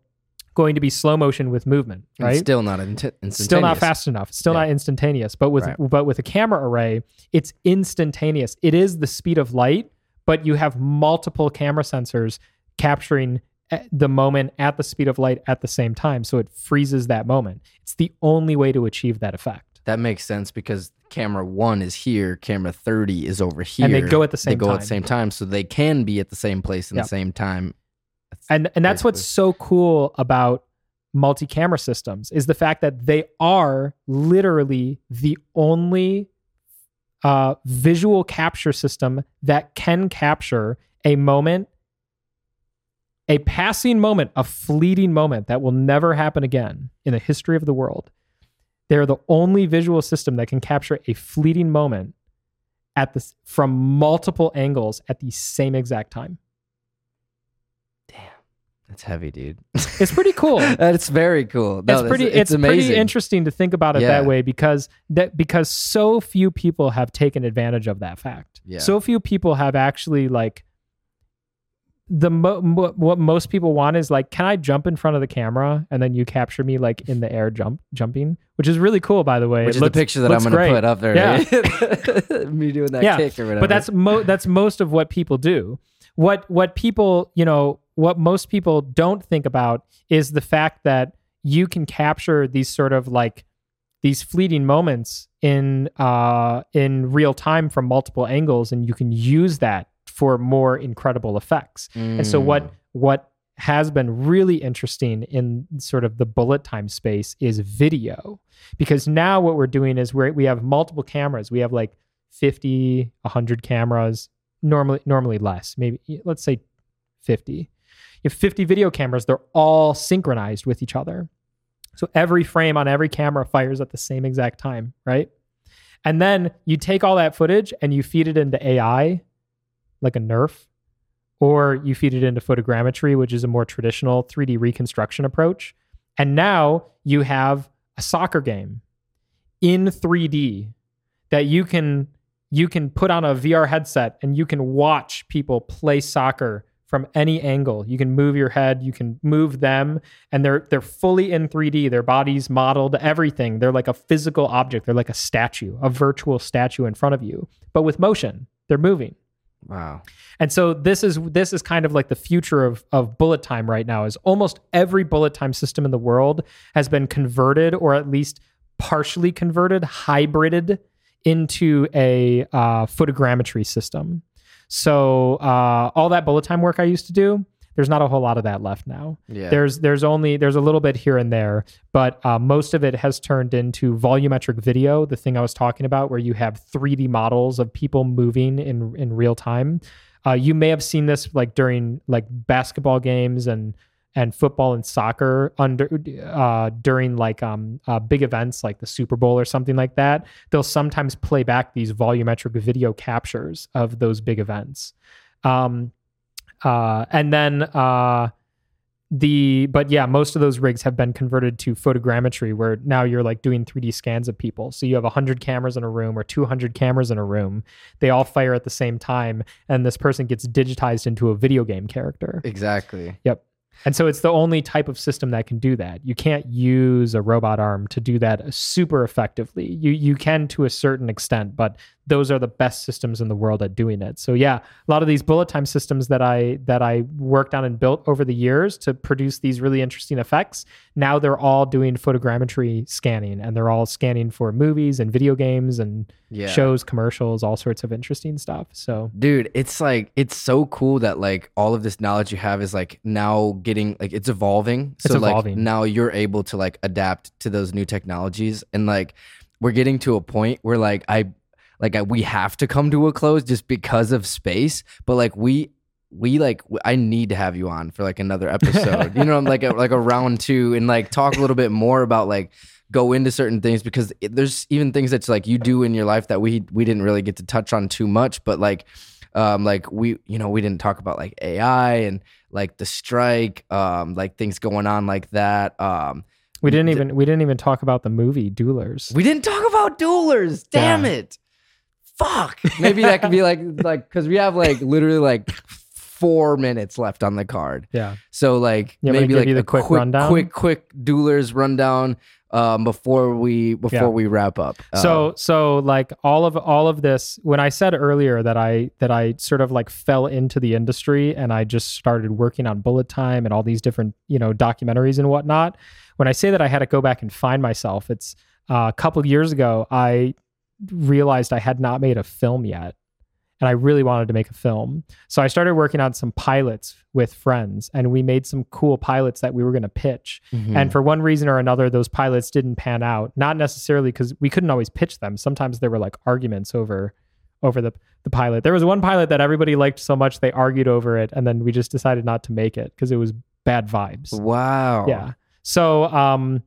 going to be slow motion with movement, right? And still not instantaneous. Still not fast enough. Still yeah. not instantaneous. But with right. but with a camera array, it's instantaneous. It is the speed of light, but you have multiple camera sensors capturing eh, the moment at the speed of light at the same time, so it freezes that moment. It's the only way to achieve that effect. That makes sense because camera one is here, camera 30 is over here. And they go at the same they go time. at the same time. So they can be at the same place in yep. the same time and and that's basically. what's so cool about multi-camera systems is the fact that they are literally the only uh, visual capture system that can capture a moment a passing moment a fleeting moment that will never happen again in the history of the world they're the only visual system that can capture a fleeting moment at this from multiple angles at the same exact time that's heavy, dude. It's pretty cool. it's very cool. No, it's pretty. It's, it's pretty interesting to think about it yeah. that way because that because so few people have taken advantage of that fact. Yeah. So few people have actually like the mo- mo- what most people want is like, can I jump in front of the camera and then you capture me like in the air jump jumping, which is really cool by the way. Which it is looks, the picture that I'm going to put up there. Yeah. me doing that yeah. kick or whatever. But that's mo- that's most of what people do. What what people you know what most people don't think about is the fact that you can capture these sort of like these fleeting moments in uh, in real time from multiple angles, and you can use that for more incredible effects. Mm. And so what mm. what has been really interesting in sort of the bullet time space is video because now what we're doing is we we have multiple cameras we have like 50 100 cameras normally normally less maybe let's say 50 you have 50 video cameras, they're all synchronized with each other. So every frame on every camera fires at the same exact time, right? And then you take all that footage and you feed it into AI, like a NERF, or you feed it into photogrammetry, which is a more traditional 3D reconstruction approach. And now you have a soccer game in 3D that you can you can put on a VR headset and you can watch people play soccer from any angle. You can move your head, you can move them, and they're they're fully in 3D. Their bodies modeled, everything. They're like a physical object. They're like a statue, a virtual statue in front of you, but with motion. They're moving. Wow. And so this is this is kind of like the future of of bullet time right now. Is almost every bullet time system in the world has been converted or at least partially converted, hybrided into a uh, photogrammetry system. So uh, all that bullet time work I used to do, there's not a whole lot of that left now. Yeah. There's there's only there's a little bit here and there, but uh, most of it has turned into volumetric video. The thing I was talking about, where you have 3D models of people moving in in real time. Uh, you may have seen this like during like basketball games and and football and soccer under uh, during like um, uh, big events like the Super Bowl or something like that. They'll sometimes play back these volumetric video captures of those big events. Um, uh, and then uh, the but yeah, most of those rigs have been converted to photogrammetry, where now you're like doing 3D scans of people. So you have 100 cameras in a room or 200 cameras in a room. They all fire at the same time, and this person gets digitized into a video game character. Exactly. Yep. And so it's the only type of system that can do that. You can't use a robot arm to do that super effectively. You you can to a certain extent, but those are the best systems in the world at doing it. So yeah, a lot of these bullet time systems that I that I worked on and built over the years to produce these really interesting effects, now they're all doing photogrammetry scanning and they're all scanning for movies and video games and yeah. shows, commercials, all sorts of interesting stuff. So dude, it's like it's so cool that like all of this knowledge you have is like now getting like it's evolving. It's So like evolving. now you're able to like adapt to those new technologies and like we're getting to a point where like I like I, we have to come to a close just because of space, but like we we like I need to have you on for like another episode. you know, like a, like a round 2 and like talk a little bit more about like go into certain things because it, there's even things that's like you do in your life that we we didn't really get to touch on too much, but like um like we you know we didn't talk about like AI and like the strike um like things going on like that um We didn't even we didn't even talk about the movie Duelers. we didn't talk about duelers damn Yeah. it fuck maybe that could be like like because we have like literally like four minutes left on the card yeah. so like You want me to maybe like a quick quick rundown? quick quick duelers rundown um before we before Yeah. we wrap up Um, So so like all of all of this when I said earlier that I that I sort of like fell into the industry and I just started working on bullet time and all these different, you know, documentaries and whatnot. When I say that I had to go back and find myself, it's uh, a couple years ago I realized I had not made a film yet. And I really wanted to make a film. So I started working on some pilots with friends and we made some cool pilots that we were going to pitch. mhm. And for one reason or another, those pilots didn't pan out. Not necessarily because we couldn't always pitch them. Sometimes there were like arguments over over the the pilot. There was one pilot that everybody liked so much they argued over it, and then we just decided not to make it because it was bad vibes. wow Yeah. So um,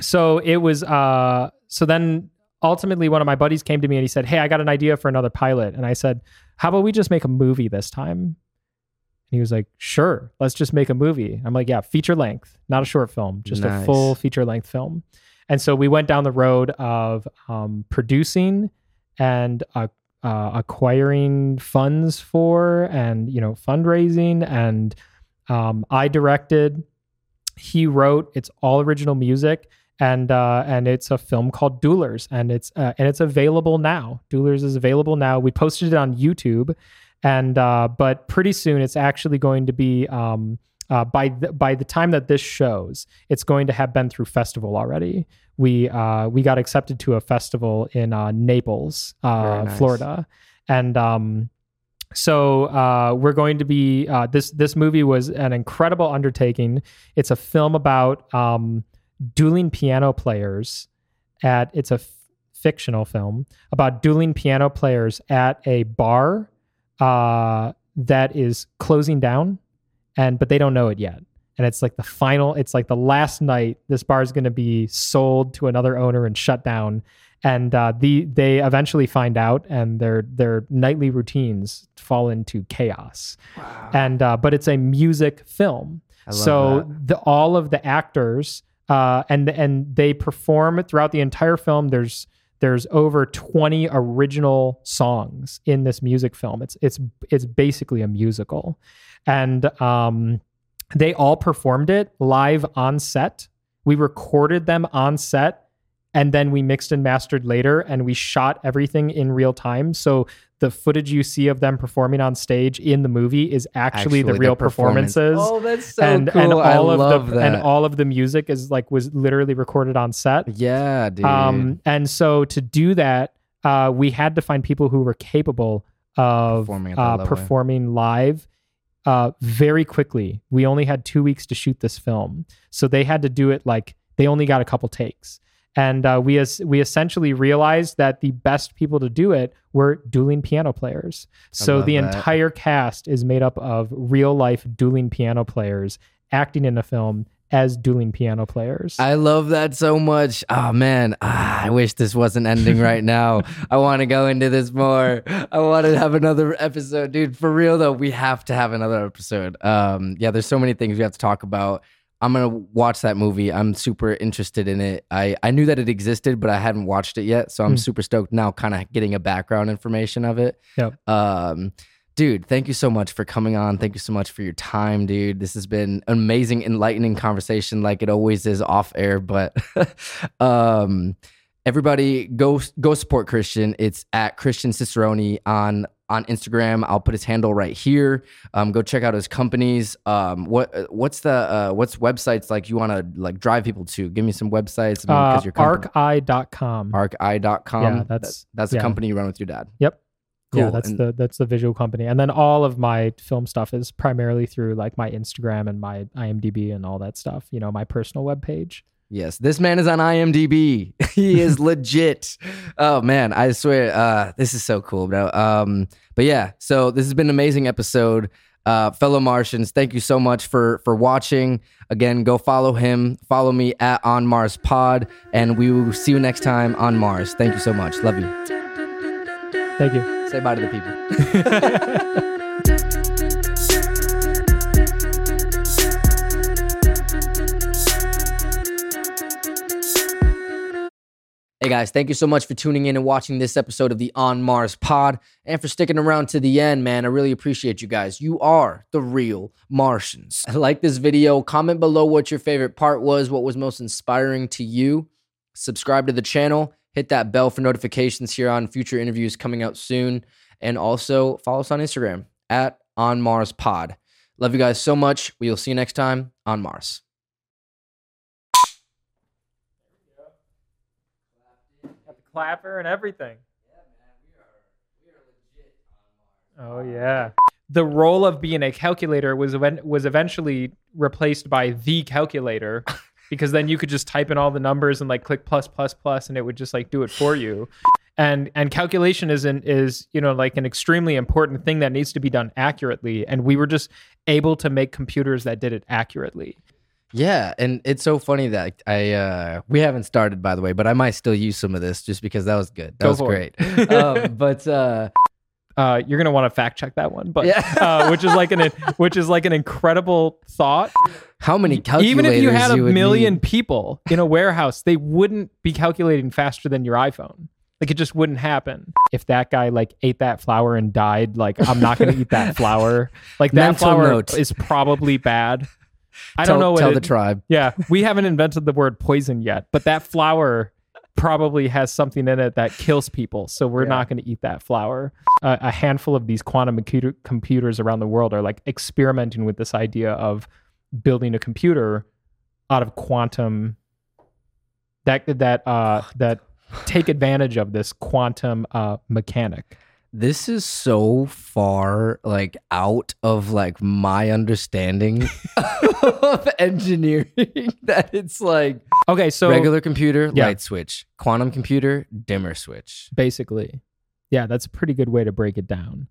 so it was uh, so then ultimately one of my buddies came to me and he said, "Hey, I got an idea for another pilot," and I said, "How about we just make a movie this time?" And he was like, "Sure, let's just make a movie." I'm like, "Yeah, feature length, not a short film, just Nice. a full feature length film." And so we went down the road of um, producing and uh, uh, acquiring funds for, and you know, fundraising, and um, I directed. He wrote. It's all original music, and uh, and it's a film called Duelers, and it's uh, and it's available now. Duelers is available now. We posted it on YouTube, and uh, but pretty soon it's actually going to be. Um, uh, by the, by the time that this shows, it's going to have been through festival already. We uh, we got accepted to a festival in uh, Naples, uh, nice. Florida, and um, so uh, we're going to be uh, this this movie was an incredible undertaking. It's a film about um, dueling piano players at it's a f- fictional film about dueling piano players at a bar uh, that is closing down, and but they don't know it yet. And it's like the final. It's like the last night. This bar is going to be sold to another owner and shut down and uh, the they eventually find out, and their their nightly routines fall into chaos. And uh, but it's a music film, so that. the all of the actors uh, and and they perform throughout the entire film. There's there's over 20 original songs in this music film. It's it's it's basically a musical, and um, they all performed it live on set. We recorded them on set and then we mixed and mastered later and we shot everything in real time so the footage you see of them performing on stage in the movie is actually, the Actually, real performance. performances Oh, that's so and cool. and all I of love the that. and all of the music is like was literally recorded on set yeah, dude. um and so to do that uh we had to find people who were capable of Performing uh, performing live uh very quickly we only had two weeks to shoot this film so they had to do it like they only got a couple takes and uh, we as we essentially realized that the best people to do it were dueling piano players. So the that. entire cast is made up of real life dueling piano players acting in a film as dueling piano players. I love that so much. Oh man, ah, I wish this wasn't ending right now. I want to go into this more. I want to have another episode, dude. For real though, we have to have another episode. Um, yeah, there's so many things we have to talk about. I'm gonna watch that movie. I'm super interested in it. I I knew that it existed, but I hadn't watched it yet, so I'm Hmm. super stoked now, kind of getting a background information of it. Yep. Um, dude, thank you so much for coming on. Thank you so much for your time, dude. This has been an amazing, enlightening conversation, like it always is off air. But um, everybody, go go support Christian. It's at Christian Cicerone on on Instagram. I'll put his handle right here. Um, go check out his companies. Um, what what's the uh, what's websites like you want to like drive people to? Give me some websites. I mean, uh, company- arceye.com. arceye.com. Yeah, that's- that's the yeah. company you run with your dad. Yep. Cool. Yeah, that's And- the that's the visual company, and then all of my film stuff is primarily through like my Instagram and my IMDb and all that stuff. You know, my personal webpage. Yes, this man is on IMDb. he is legit. Oh man, I swear, uh, this is so cool, bro. Um, but yeah, so this has been an amazing episode. Uh, fellow Martians, thank you so much for for watching. Again, go follow him. Follow me at On Mars Pod, and we will see you next time on Mars. Thank you so much. Love you. Thank you. Say bye to the people. Hey guys, thank you so much for tuning in and watching this episode of the On Mars Pod and for sticking around to the end, man. I really appreciate you guys. You are the real Martians. Like this video, comment below what your favorite part was, what was most inspiring to you. Subscribe to the channel, hit that bell for notifications here on future interviews coming out soon, and also follow us on Instagram at On Mars Pod. Love you guys so much. We'll see you next time on Mars. Got the clapper and everything. Oh yeah. The role of being a calculator was was eventually replaced by the calculator because then you could just type in all the numbers and like click plus plus plus and it would just like do it for you. And and calculation is an, is you know like an extremely important thing that needs to be done accurately and we were just able to make computers that did it accurately. Yeah, and it's so funny that I uh we haven't started by the way, but I might still use some of this just because that was good. That Go was great. um, but uh uh, you're gonna want to fact check that one, but Yeah. uh, which is like an which is like an incredible thought. how many calculators Even if you had a would million need. people in a warehouse, they wouldn't be calculating faster than your iPhone. Like it just wouldn't happen. If that guy like ate that flour and died, like I'm not gonna eat that flour. Like that Mental flour note. is probably bad. I tell, don't know what tell it- the tribe. Yeah, we haven't invented the word poison yet, but that flower probably has something in it that kills people. So we're Yeah. not going to eat that flower. Uh, a handful of these quantum computer- computers around the world are like experimenting with this idea of building a computer out of quantum that that uh that take advantage of this quantum uh mechanic. This is so far like out of like my understanding of engineering that it's like Okay, so regular computer, Yeah. light switch, quantum computer, dimmer switch. basically, yeah, that's a pretty good way to break it down.